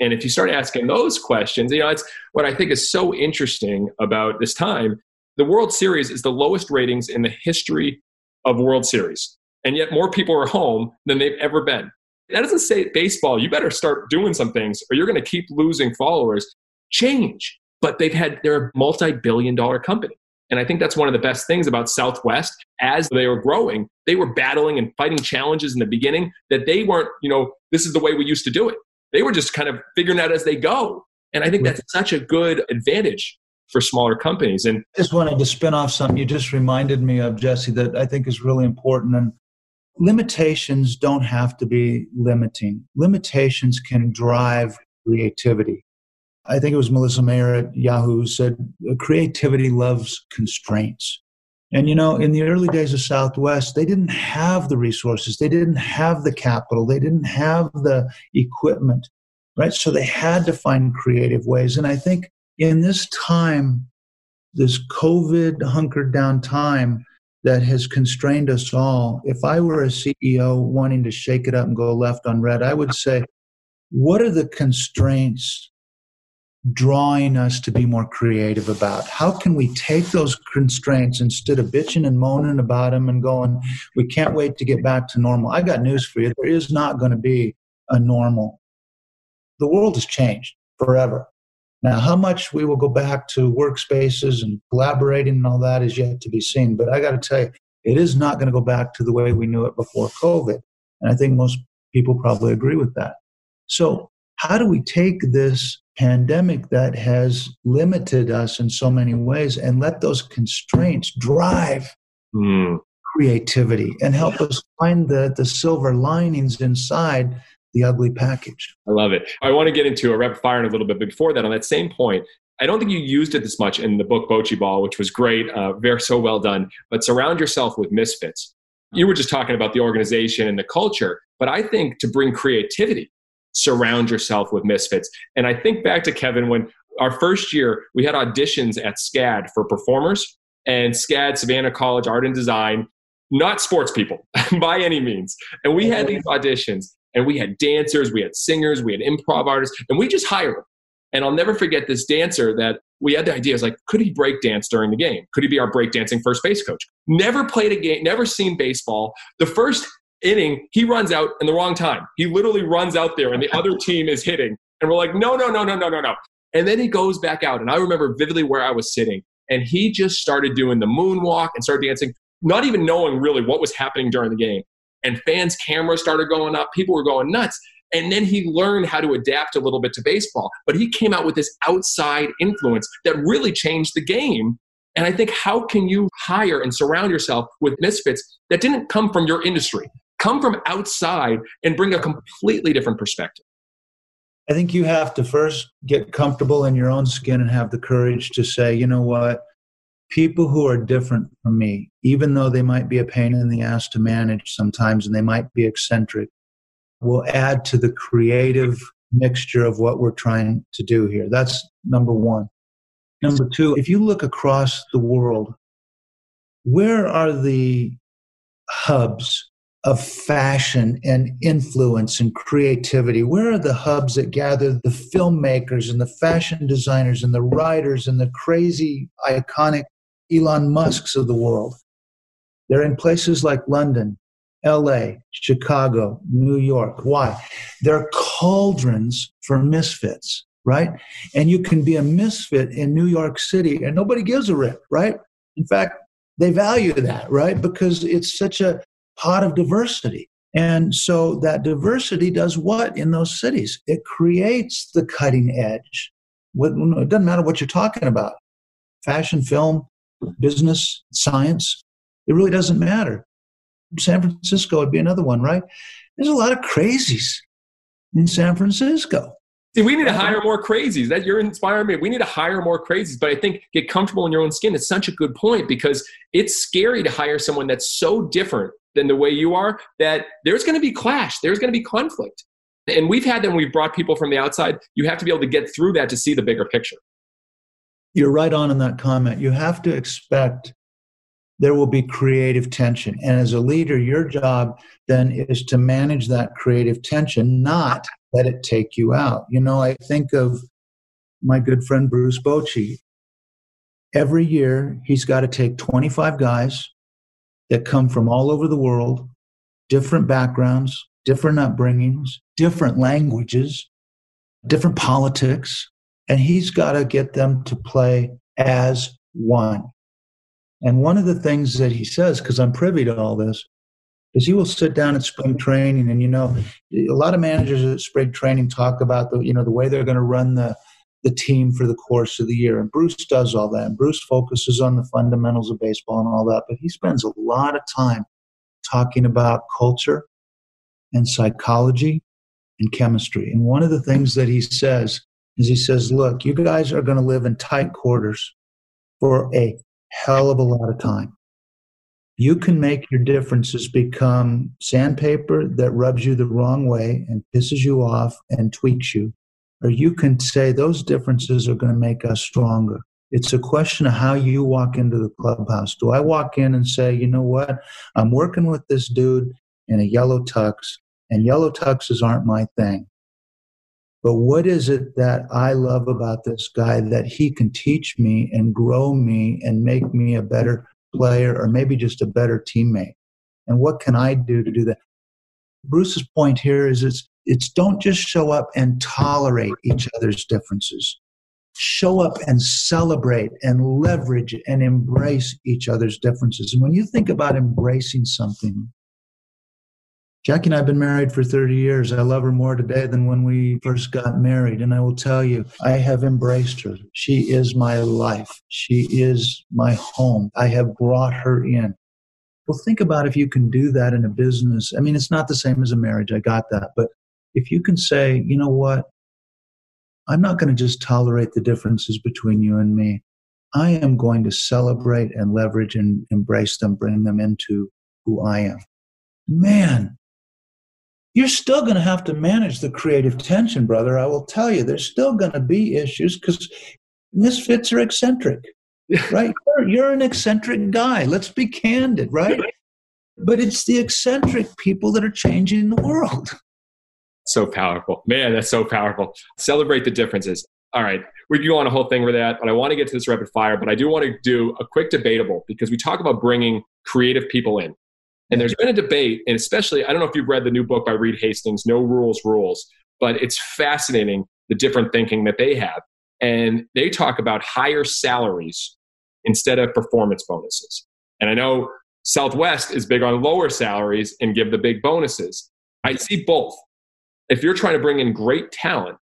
And if you start asking those questions, you know, it's what I think is so interesting about this time. The World Series is the lowest ratings in the history of World Series. And yet more people are home than they've ever been. That doesn't say baseball, you better start doing some things or you're going to keep losing followers. Change but they've had they're a multi-billion dollar company And I think that's one of the best things about Southwest. As they were growing, they were battling and fighting challenges in the beginning that they weren't, you know, this is the way we used to do it. They were just kind of figuring out as they go. And I think that's such a good advantage for smaller companies. And I just wanted to spin off something you just reminded me of, Jesse, that I think is really important. And limitations don't have to be limiting, limitations can drive creativity. I think it was Marissa Mayer at Yahoo who said uh, creativity loves constraints. And you know, in the early days of Southwest, they didn't have the resources, they didn't have the capital, they didn't have the equipment, right? So they had to find creative ways. And I think in this time, this COVID hunkered down time that has constrained us all, if I were a CEO wanting to shake it up and go left on red, I would say, what are the constraints drawing us to be more creative about? How can we take those constraints instead of bitching and moaning about them and going, we can't wait to get back to normal? I got news for you. There is not going to be a normal. The world has changed forever. Now, how much we will go back to workspaces and collaborating and all that is yet to be seen. But I got to tell you, it is not going to go back to the way we knew it before COVID. And I think most people probably agree with that. So, how do we take this pandemic that has limited us in so many ways and let those constraints drive mm. creativity and help us find the, the silver linings inside the ugly package. I love it. I want to get into a rapid fire in a little bit. But before that, on that same point, I don't think you used it this much in the book Bochy Ball, which was great, uh, very so well done. But surround yourself with misfits. You were just talking about the organization and the culture, but I think to bring creativity, surround yourself with misfits. And I think back to Kevin when our first year we had auditions at SCAD for performers, and SCAD Savannah College Art and Design, not sports people <laughs> by any means. And we had these auditions, and we had dancers, we had singers, we had improv artists, and we just hired them. And I'll never forget this dancer that we had the idea is like, could he break dance during the game? Could he be our breakdancing first base coach? Never played a game, never seen baseball. The first inning, he runs out in the wrong time. He literally runs out there and the other <laughs> team is hitting. And we're like, no, no, no, no, no, no, no. And then he goes back out. And I remember vividly where I was sitting. And he just started doing the moonwalk and started dancing, not even knowing really what was happening during the game and fans' cameras started going up. People were going nuts. And then he learned how to adapt a little bit to baseball. But he came out with this outside influence that really changed the game. And I think how can you hire and surround yourself with misfits that didn't come from your industry, come from outside and bring a completely different perspective? I think you have to first get comfortable in your own skin and have the courage to say, you know what, people who are different from me, even though they might be a pain in the ass to manage sometimes and they might be eccentric, will add to the creative mixture of what we're trying to do here. That's number one. Number two, if you look across the world, where are the hubs of fashion and influence and creativity? Where are the hubs that gather the filmmakers and the fashion designers and the writers and the crazy, iconic Elon Musks of the world. They're in places like London, LA, Chicago, New York. Why? They're cauldrons for misfits, right? And you can be a misfit in New York City and nobody gives a rip, right? In fact, they value that, right? Because it's such a pot of diversity. And so that diversity does what in those cities? It creates the cutting edge. It doesn't matter what you're talking about fashion, film, business, science. It really doesn't matter. San Francisco would be another one, right? There's a lot of crazies in San Francisco. See, we need to hire more crazies. That you're inspiring me. We need to hire more crazies. But I think get comfortable in your own skin. It's such a good point because it's scary to hire someone that's so different than the way you are that there's going to be clash. There's going to be conflict. And we've had them. We've brought people from the outside. You have to be able to get through that to see the bigger picture you're right on in that comment. You have to expect there will be creative tension. And as a leader, your job then is to manage that creative tension, not let it take you out. You know, I think of my good friend Bruce Bochy. Every year, he's got to take 25 guys that come from all over the world, different backgrounds, different upbringings, different languages, different politics, and he's got to get them to play as one. And one of the things that he says, because I'm privy to all this, is he will sit down at spring training, and you know, a lot of managers at spring training talk about the you know the way they're going to run the the team for the course of the year. And Bruce does all that. And Bruce focuses on the fundamentals of baseball and all that. But he spends a lot of time talking about culture and psychology and chemistry. And one of the things that he says is he says, look, you guys are going to live in tight quarters for a hell of a lot of time. You can make your differences become sandpaper that rubs you the wrong way and pisses you off and tweaks you. Or you can say those differences are going to make us stronger. It's a question of how you walk into the clubhouse. Do I walk in and say, you know what? I'm working with this dude in a yellow tux, and yellow tuxes aren't my thing. But what is it that I love about this guy that he can teach me and grow me and make me a better player or maybe just a better teammate? And what can I do to do that? Bruce's point here is it's, it's don't just show up and tolerate each other's differences. Show up and celebrate and leverage and embrace each other's differences. And when you think about embracing something, Jackie and I have been married for 30 years. I love her more today than when we first got married. And I will tell you, I have embraced her. She is my life. She is my home. I have brought her in. Well, think about if you can do that in a business. I mean, it's not the same as a marriage. I got that. But if you can say, you know what? I'm not going to just tolerate the differences between you and me. I am going to celebrate and leverage and embrace them, bring them into who I am. Man, you're still going to have to manage the creative tension, brother. I will tell you, there's still going to be issues because misfits are eccentric, <laughs> right? You're, you're, an eccentric guy. Let's be candid, right? But it's the eccentric people that are changing the world. So powerful. Man, that's so powerful. Celebrate the differences. All right, we can go on a whole thing with that, but I want to get to this rapid fire. But I do want to do a quick debatable because we talk about bringing creative people in. And there's been a debate, and especially, I don't know if you've read the new book by Reed Hastings, No Rules Rules, but it's fascinating the different thinking that they have. And they talk about higher salaries instead of performance bonuses. And I know Southwest is big on lower salaries and give the big bonuses. I see both. If you're trying to bring in great talent,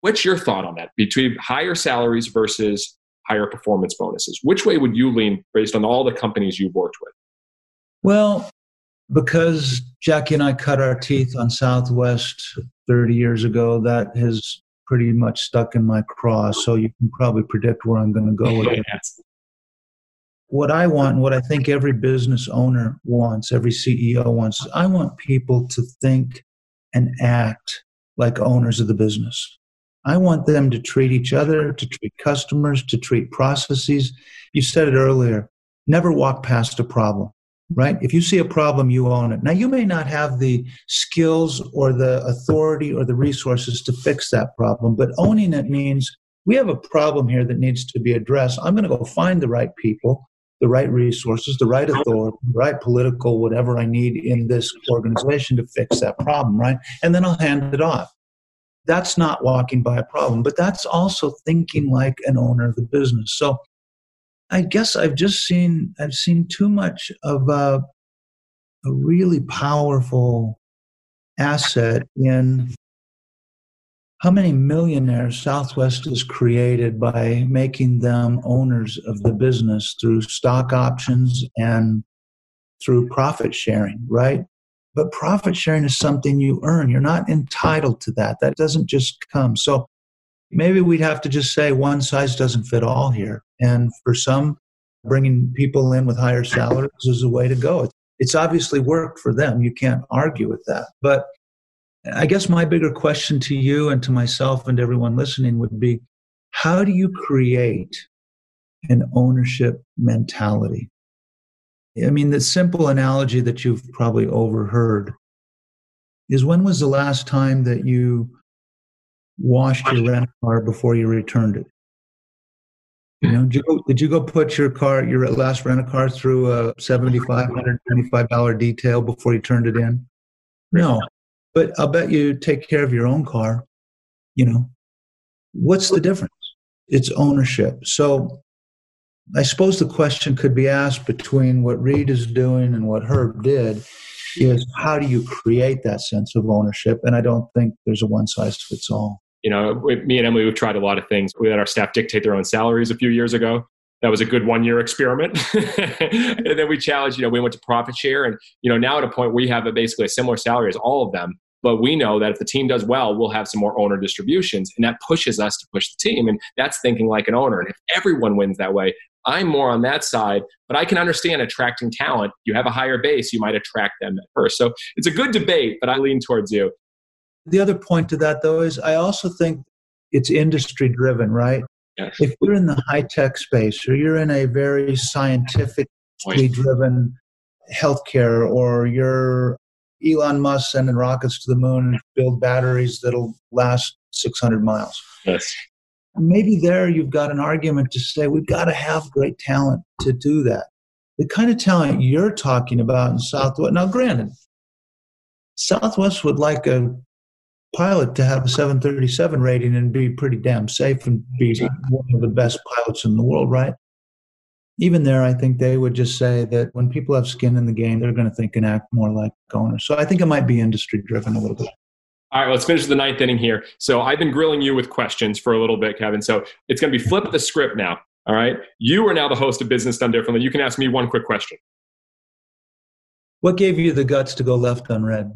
what's your thought on that between higher salaries versus higher performance bonuses? Which way would you lean based on all the companies you've worked with? Well, because Jackie and I cut our teeth on Southwest 30 years ago, that has pretty much stuck in my craw. So you can probably predict where I'm going to go with it. What I want, and what I think every business owner wants, every CEO wants, I want people to think and act like owners of the business. I want them to treat each other, to treat customers, to treat processes. You said it earlier never walk past a problem right? If you see a problem, you own it. Now, you may not have the skills or the authority or the resources to fix that problem, but owning it means we have a problem here that needs to be addressed. I'm going to go find the right people, the right resources, the right authority, the right political, whatever I need in this organization to fix that problem, right? And then I'll hand it off. That's not walking by a problem, but that's also thinking like an owner of the business. So I guess I've just seen I've seen too much of a, a really powerful asset in how many millionaires Southwest has created by making them owners of the business through stock options and through profit sharing, right? But profit sharing is something you earn. You're not entitled to that. That doesn't just come. So maybe we'd have to just say one size doesn't fit all here. And for some, bringing people in with higher salaries is a way to go. It's obviously worked for them. You can't argue with that. But I guess my bigger question to you and to myself and everyone listening would be how do you create an ownership mentality? I mean, the simple analogy that you've probably overheard is when was the last time that you washed your rent car before you returned it? You know, did you, go, did you go put your car, your last rent a car through a seventy-five hundred twenty-five dollar detail before you turned it in? No, but I'll bet you take care of your own car. You know, what's the difference? It's ownership. So I suppose the question could be asked between what Reed is doing and what Herb did is how do you create that sense of ownership? And I don't think there's a one size fits all. You know, me and Emily, we've tried a lot of things. We had our staff dictate their own salaries a few years ago. That was a good one year experiment. <laughs> and then we challenged, you know, we went to profit share. And, you know, now at a point we have a, basically a similar salary as all of them. But we know that if the team does well, we'll have some more owner distributions. And that pushes us to push the team. And that's thinking like an owner. And if everyone wins that way, I'm more on that side, but I can understand attracting talent. You have a higher base, you might attract them at first. So it's a good debate, but I lean towards you. The other point to that, though, is I also think it's industry driven, right? Yes. If you're in the high tech space or you're in a very scientifically driven healthcare or you're Elon Musk sending rockets to the moon and build batteries that'll last 600 miles. Yes. Maybe there you've got an argument to say we've got to have great talent to do that. The kind of talent you're talking about in Southwest. Now, granted, Southwest would like a pilot to have a 737 rating and be pretty damn safe and be one of the best pilots in the world, right? Even there, I think they would just say that when people have skin in the game, they're going to think and act more like owners. So I think it might be industry driven a little bit. All right, let's finish the ninth inning here. So I've been grilling you with questions for a little bit, Kevin. So it's going to be flip the script now. All right. You are now the host of Business Done Differently. You can ask me one quick question. What gave you the guts to go left on red?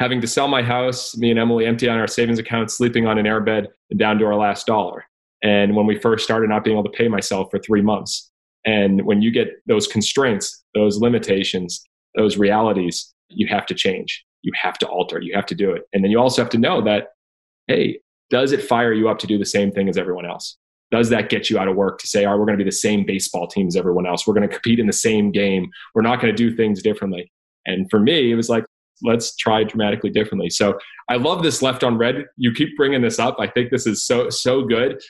Having to sell my house, me and Emily empty on our savings account, sleeping on an airbed, and down to our last dollar. And when we first started, not being able to pay myself for three months. And when you get those constraints, those limitations, those realities, you have to change. You have to alter. You have to do it. And then you also have to know that, hey, does it fire you up to do the same thing as everyone else? Does that get you out of work to say, all right, we're going to be the same baseball team as everyone else? We're going to compete in the same game. We're not going to do things differently. And for me, it was like, let's try dramatically differently. So I love this left on red. You keep bringing this up. I think this is so so good.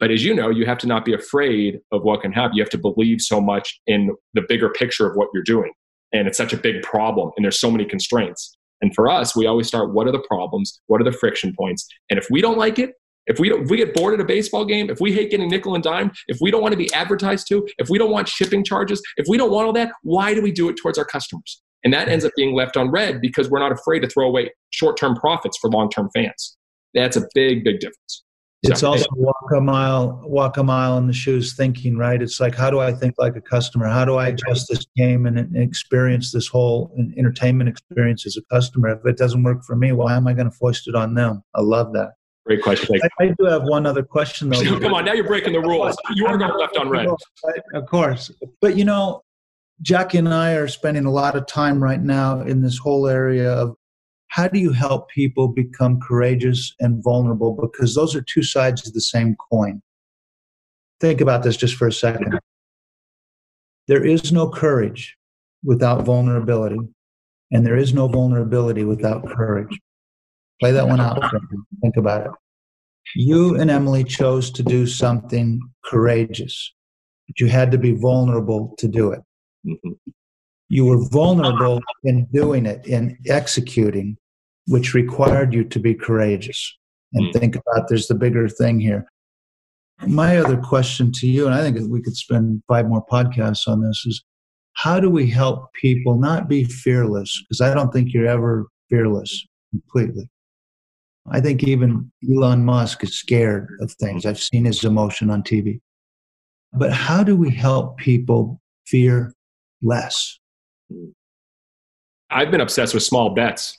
But as you know, you have to not be afraid of what can happen. You have to believe so much in the bigger picture of what you're doing. And it's such a big problem, and there's so many constraints. And for us, we always start what are the problems? What are the friction points? And if we don't like it, if we, if we get bored at a baseball game, if we hate getting nickel and dime, if we don't want to be advertised to, if we don't want shipping charges, if we don't want all that, why do we do it towards our customers? And that ends mm-hmm. up being left on red because we're not afraid to throw away short term profits for long term fans. That's a big, big difference. It's so, also walk a mile, walk a mile in the shoes thinking, right? It's like, how do I think like a customer? How do I adjust this game and experience this whole entertainment experience as a customer? If it doesn't work for me, why am I going to foist it on them? I love that. Great question. I, I, do have one other question though. <laughs> Come on, now you're breaking the rules. You are going left on red. Of course. But you know, Jackie and I are spending a lot of time right now in this whole area of how do you help people become courageous and vulnerable? Because those are two sides of the same coin. Think about this just for a second. There is no courage without vulnerability, and there is no vulnerability without courage. Play that one out. Think about it. You and Emily chose to do something courageous, but you had to be vulnerable to do it. Mm-hmm. You were vulnerable in doing it, in executing, which required you to be courageous. And mm-hmm. think about there's the bigger thing here. My other question to you, and I think we could spend five more podcasts on this, is how do we help people not be fearless? Because I don't think you're ever fearless completely. I think even Elon Musk is scared of things. I've seen his emotion on TV. But how do we help people fear less. I've been obsessed with small bets.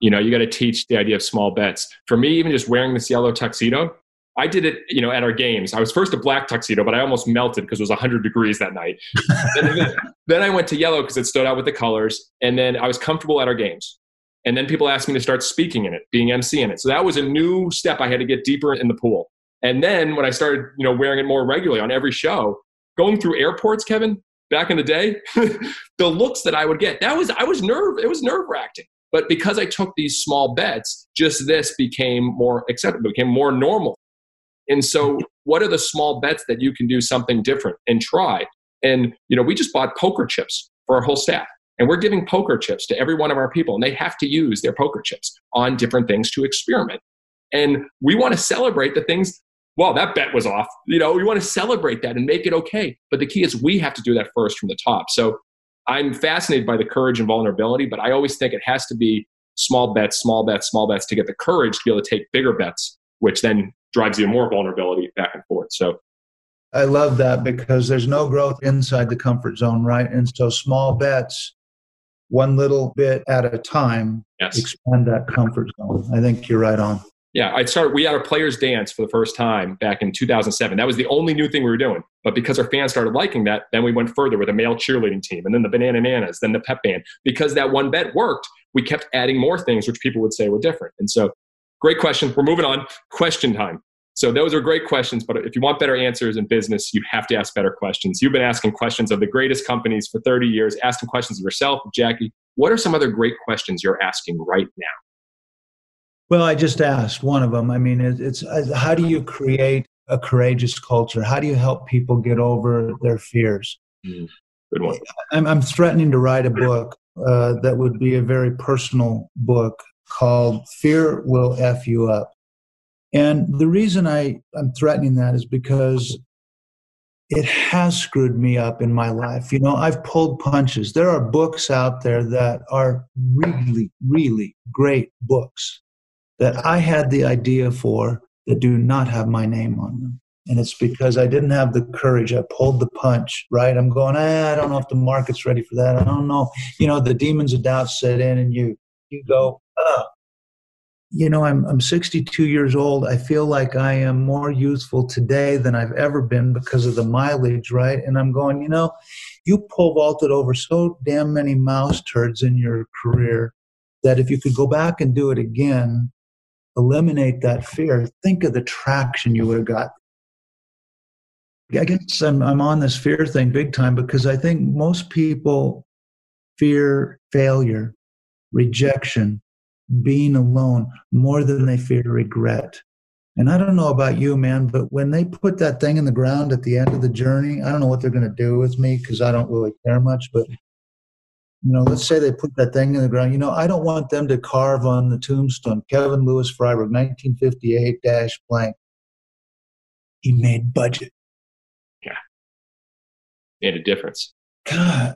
You know, you got to teach the idea of small bets. For me, even just wearing this yellow tuxedo, I did it, you know, at our games. I was first a black tuxedo, but I almost melted because it was 100 degrees that night. <laughs> then, then I went to yellow because it stood out with the colors. And then I was comfortable at our games. And then people asked me to start speaking in it, being MC in it. So that was a new step. I had to get deeper in the pool. And then when I started, you know, wearing it more regularly on every show, going through airports, Kevin, back in the day, <laughs> the looks that I would get, that was I was nerve it was nerve wracking. But because I took these small bets, just this became more acceptable, became more normal. And so, <laughs> what are the small bets that you can do something different and try? And you know, we just bought poker chips for our whole staff. And we're giving poker chips to every one of our people, and they have to use their poker chips on different things to experiment. And we want to celebrate the things well, that bet was off. You know, we want to celebrate that and make it okay. But the key is we have to do that first from the top. So I'm fascinated by the courage and vulnerability, but I always think it has to be small bets, small bets, small bets to get the courage to be able to take bigger bets, which then drives even more vulnerability back and forth. So I love that because there's no growth inside the comfort zone, right? And so small bets, one little bit at a time, yes. expand that comfort zone. I think you're right on. Yeah, I started. We had a players' dance for the first time back in 2007. That was the only new thing we were doing. But because our fans started liking that, then we went further with a male cheerleading team, and then the Banana Nanas, then the pep band. Because that one bet worked, we kept adding more things, which people would say were different. And so, great question. We're moving on. Question time. So those are great questions, but if you want better answers in business, you have to ask better questions. You've been asking questions of the greatest companies for 30 years, asking questions of yourself, Jackie. What are some other great questions you're asking right now? Well, I just asked one of them. I mean, it's, it's how do you create a courageous culture? How do you help people get over their fears? Mm, good one. I'm, I'm, threatening to write a book uh, that would be a very personal book called Fear Will F You Up. And the reason I, I'm threatening that is because it has screwed me up in my life. You know, I've pulled punches. There are books out there that are really, really great books that I had the idea for that do not have my name on them. And it's because I didn't have the courage. I pulled the punch, right? I'm going, eh, I don't know if the market's ready for that. I don't know. You know, the demons of doubt set in and you you go, oh, you know, I'm I'm 62 years old. I feel like I am more youthful today than I've ever been because of the mileage, right? And I'm going, you know, you pole vaulted over so damn many mouse turds in your career that if you could go back and do it again, eliminate that fear, think of the traction you would have got. I guess I'm, I'm on this fear thing big time because I think most people fear failure, rejection, being alone more than they fear regret. And I don't know about you, man, but when they put that thing in the ground at the end of the journey, I don't know what they're going to do with me because I don't really care much. But you know, let's say they put that thing in the ground. You know, I don't want them to carve on the tombstone Kevin Lewis Freiberg, 1958 dash blank. He made budget. Yeah. Made a difference. God.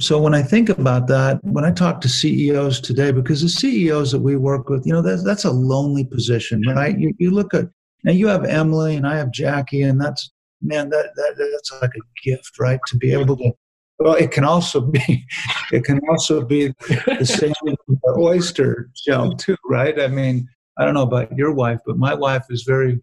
So when I think about that, when I talk to CEOs today, because the CEOs that we work with, you know, that's, that's a lonely position, right? You, you look at, now you have Emily and I have Jackie, and that's, man, that, that that's like a gift, right? To be able to well, it can also be, <laughs> it can also be the same the oyster shell too, right? I mean, I don't know about your wife, but my wife is very,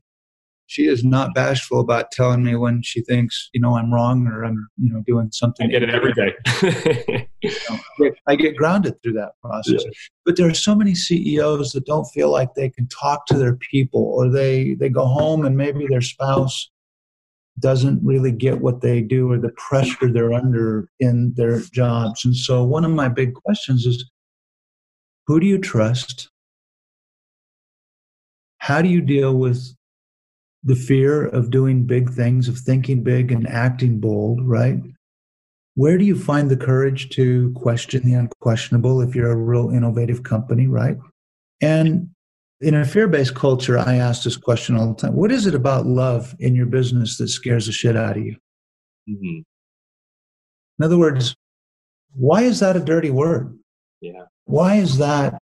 she is not bashful about telling me when she thinks, you know, I'm wrong or I'm, you know, doing something. I get it every day. <laughs> you know, I get grounded through that process. Yeah. But there are so many CEOs that don't feel like they can talk to their people or they, they go home and maybe their spouse doesn't really get what they do or the pressure they're under in their jobs. And so, one of my big questions is who do you trust? How do you deal with the fear of doing big things, of thinking big and acting bold, right? Where do you find the courage to question the unquestionable if you're a real innovative company, right? And in a fear based culture, I ask this question all the time What is it about love in your business that scares the shit out of you? Mm-hmm. In other words, why is that a dirty word? Yeah. Why is that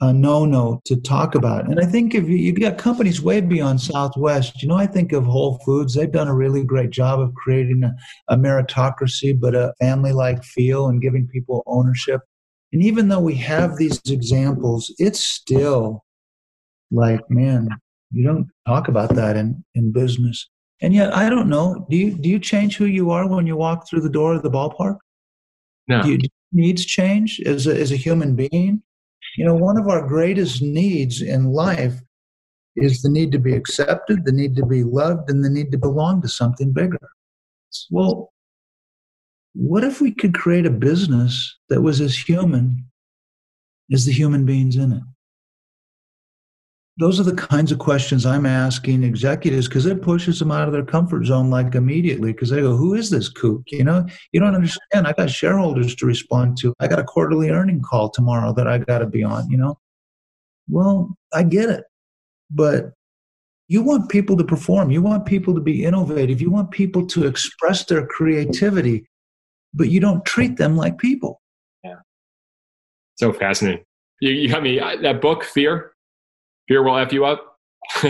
a no no to talk about? And I think if you, you've got companies way beyond Southwest, you know, I think of Whole Foods, they've done a really great job of creating a, a meritocracy, but a family like feel and giving people ownership. And even though we have these examples, it's still like man you don't talk about that in in business. And yet i don't know do you do you change who you are when you walk through the door of the ballpark? No. Do, you, do needs change as a, as a human being? You know one of our greatest needs in life is the need to be accepted the need to be loved and the need to belong to something bigger. Well what if we could create a business that was as human as the human beings in it those are the kinds of questions I'm asking executives because it pushes them out of their comfort zone like immediately because they go, Who is this kook? You know, you don't understand. I got shareholders to respond to. I got a quarterly earning call tomorrow that I got to be on, you know? Well, I get it. But You want people to perform. You want people to be innovative. You want people to express their creativity, but you don't treat them like people. Yeah. So fascinating. You, you got me. Uh, that book, Fear, Fear Will F You Up. <laughs>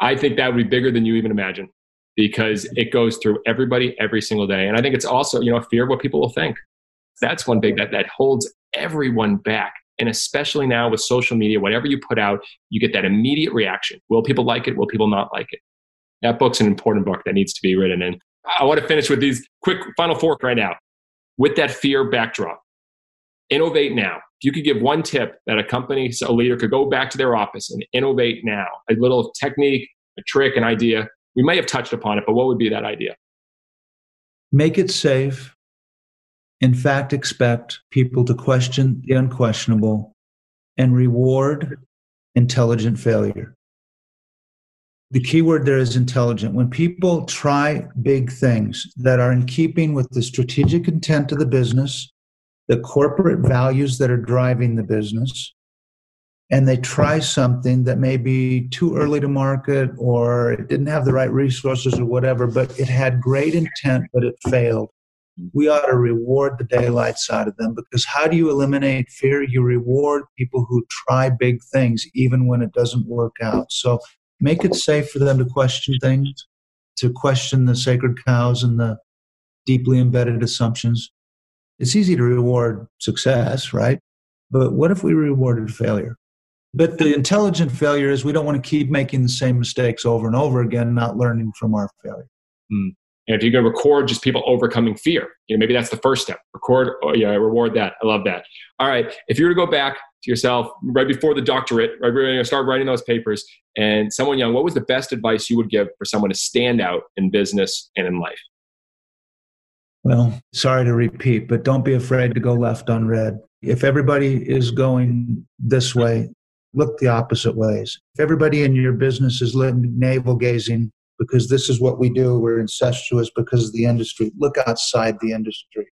I think that would be bigger than you even imagine because it goes through everybody every single day. And I think it's also, you know, fear of what people will think. That's one big that, that holds everyone back. And especially now with social media, whatever you put out, you get that immediate reaction. Will people like it? Will people not like it? That book's an important book that needs to be written. And I want to finish with these quick final four right now. With that fear backdrop, innovate now. If you could give one tip that a company, a leader could go back to their office and innovate now, a little technique, a trick, an idea, we may have touched upon it, but what would be that idea? Make it safe in fact expect people to question the unquestionable and reward intelligent failure. The key word there is intelligent. When people try big things that are in keeping with the strategic intent of the business, the corporate values that are driving the business, and they try something that may be too early to market or it didn't have the right resources or whatever, but it had great intent, but it failed we ought to reward the daylights side of them because how do you eliminate fear? You reward people who try big things even when it doesn't work out. So make it safe for them to question things, to question the sacred cows and the deeply embedded assumptions. It's easy to reward success, right? But what if we rewarded failure? But the intelligent failure is we don't want to keep making the same mistakes over and over again, not learning from our failure. Mm. And if you're going to record just people overcoming fear, you know, maybe that's the first step. Record, oh, yeah, reward that. I love that. All right. If you were to go back to yourself right before the doctorate, right, you're start writing those papers, and someone young, what was the best advice you would give for someone to stand out in business and in life? Well, sorry to repeat, but don't be afraid to go left on red. If everybody is going this way, look the opposite ways. If everybody in your business is navel gazing, because this is what we do. We're incestuous because of the industry. Look outside the industry.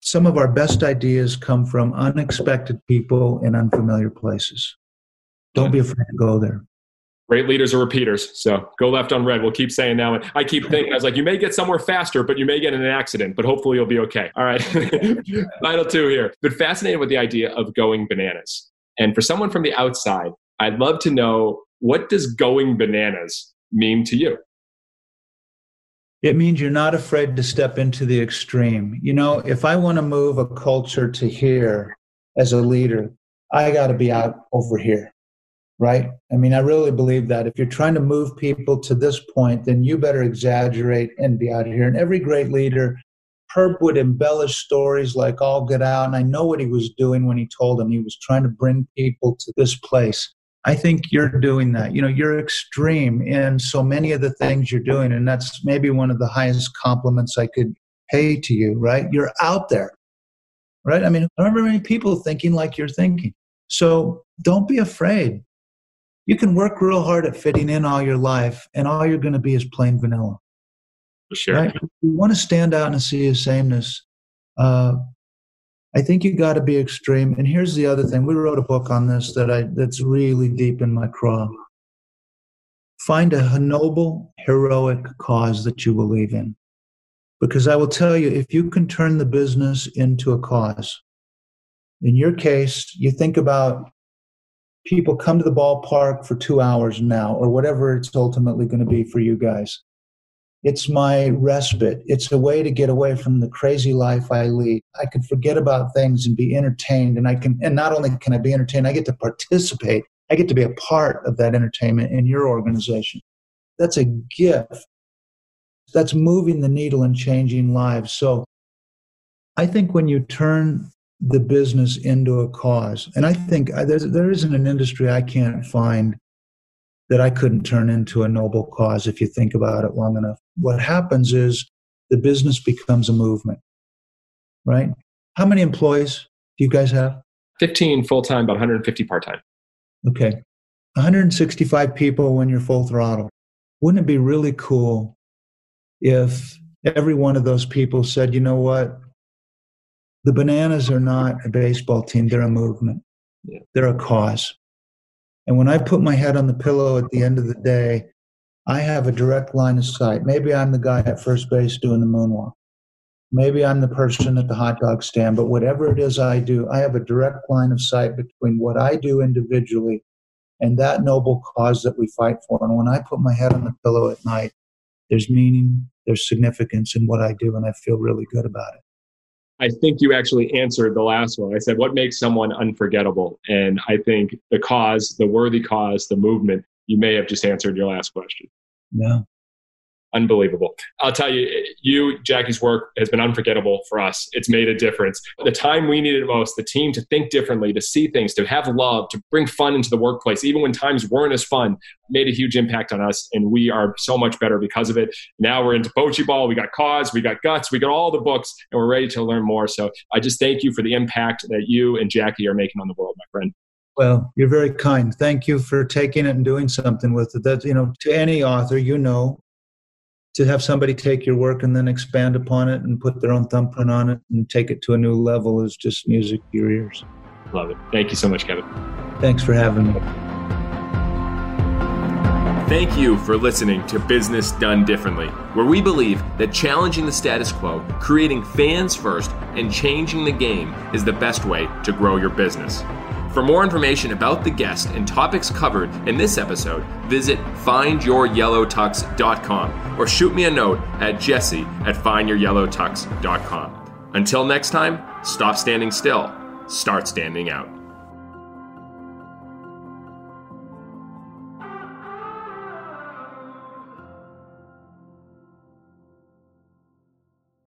Some of our best ideas come from unexpected people in unfamiliar places. Don't be afraid to go there. Great leaders are repeaters. So go left on red. We'll keep saying that one. I keep thinking, I was like, you may get somewhere faster, but you may get in an accident, but hopefully you'll be okay. All right. <laughs> Final two here. But fascinated with the idea of going bananas. And for someone from the outside, I'd love to know what does going bananas mean to you? It means you're not afraid to step into the extreme. You know, if I want to move a culture to here as a leader, I got to be out over here, right? I mean, I really believe that. If you're trying to move people to this point, then you better exaggerate and be out of here. And every great leader, Herb would embellish stories like all get out. And I know what he was doing when he told them he was trying to bring people to this place. I think you're doing that. You know, you're extreme in so many of the things you're doing. And that's maybe one of the highest compliments I could pay to you, right? You're out there, right? I mean, remember many people thinking like you're thinking. So don't be afraid. You can work real hard at fitting in all your life, and all you're going to be is plain vanilla. For sure. Right? You want to stand out and see a sameness. Uh, I think you got to be extreme. And here's the other thing: we wrote a book on this that I that's really deep in my craw. Find a noble, heroic cause that you believe in, because I will tell you, if you can turn the business into a cause, in your case, you think about people come to the ballpark for two hours now, or whatever it's ultimately going to be for you guys. It's my respite. It's a way to get away from the crazy life I lead. I can forget about things and be entertained. And I can, and not only can I be entertained, I get to participate. I get to be a part of that entertainment in your organization. That's a gift. That's moving the needle and changing lives. So I think when you turn the business into a cause, and I think uh, there isn't an industry I can't find that I couldn't turn into a noble cause if you think about it long enough. What happens is the business becomes a movement, right? How many employees do you guys have? 15 full time, about 150 part time. Okay. 165 people when you're full throttle. Wouldn't it be really cool if every one of those people said, you know what? The bananas are not a baseball team, they're a movement, yeah. they're a cause. And when I put my head on the pillow at the end of the day, I have a direct line of sight. Maybe I'm the guy at first base doing the moonwalk. Maybe I'm the person at the hot dog stand, but whatever it is I do, I have a direct line of sight between what I do individually and that noble cause that we fight for. And when I put my head on the pillow at night, there's meaning, there's significance in what I do, and I feel really good about it. I think you actually answered the last one. I said, What makes someone unforgettable? And I think the cause, the worthy cause, the movement, you may have just answered your last question. Yeah unbelievable. I'll tell you, you, Jackie's work has been unforgettable for us. It's made a difference. The time we needed most, the team to think differently, to see things, to have love, to bring fun into the workplace, even when times weren't as fun, made a huge impact on us. And we are so much better because of it. Now we're into Bocce Ball, we got Cause, we got Guts, we got all the books, and we're ready to learn more. So I just thank you for the impact that you and Jackie are making on the world, my friend. Well, you're very kind. Thank you for taking it and doing something with it. That you know, to any author, you know, to have somebody take your work and then expand upon it and put their own thumbprint on it and take it to a new level is just music to your ears. Love it. Thank you so much, Kevin. Thanks for having me. Thank you for listening to Business Done Differently, where we believe that challenging the status quo, creating fans first, and changing the game is the best way to grow your business. For more information about the guest and topics covered in this episode, visit findyouryellowtux.com or shoot me a note at jesse at findyouryellowtux.com. Until next time, stop standing still, start standing out.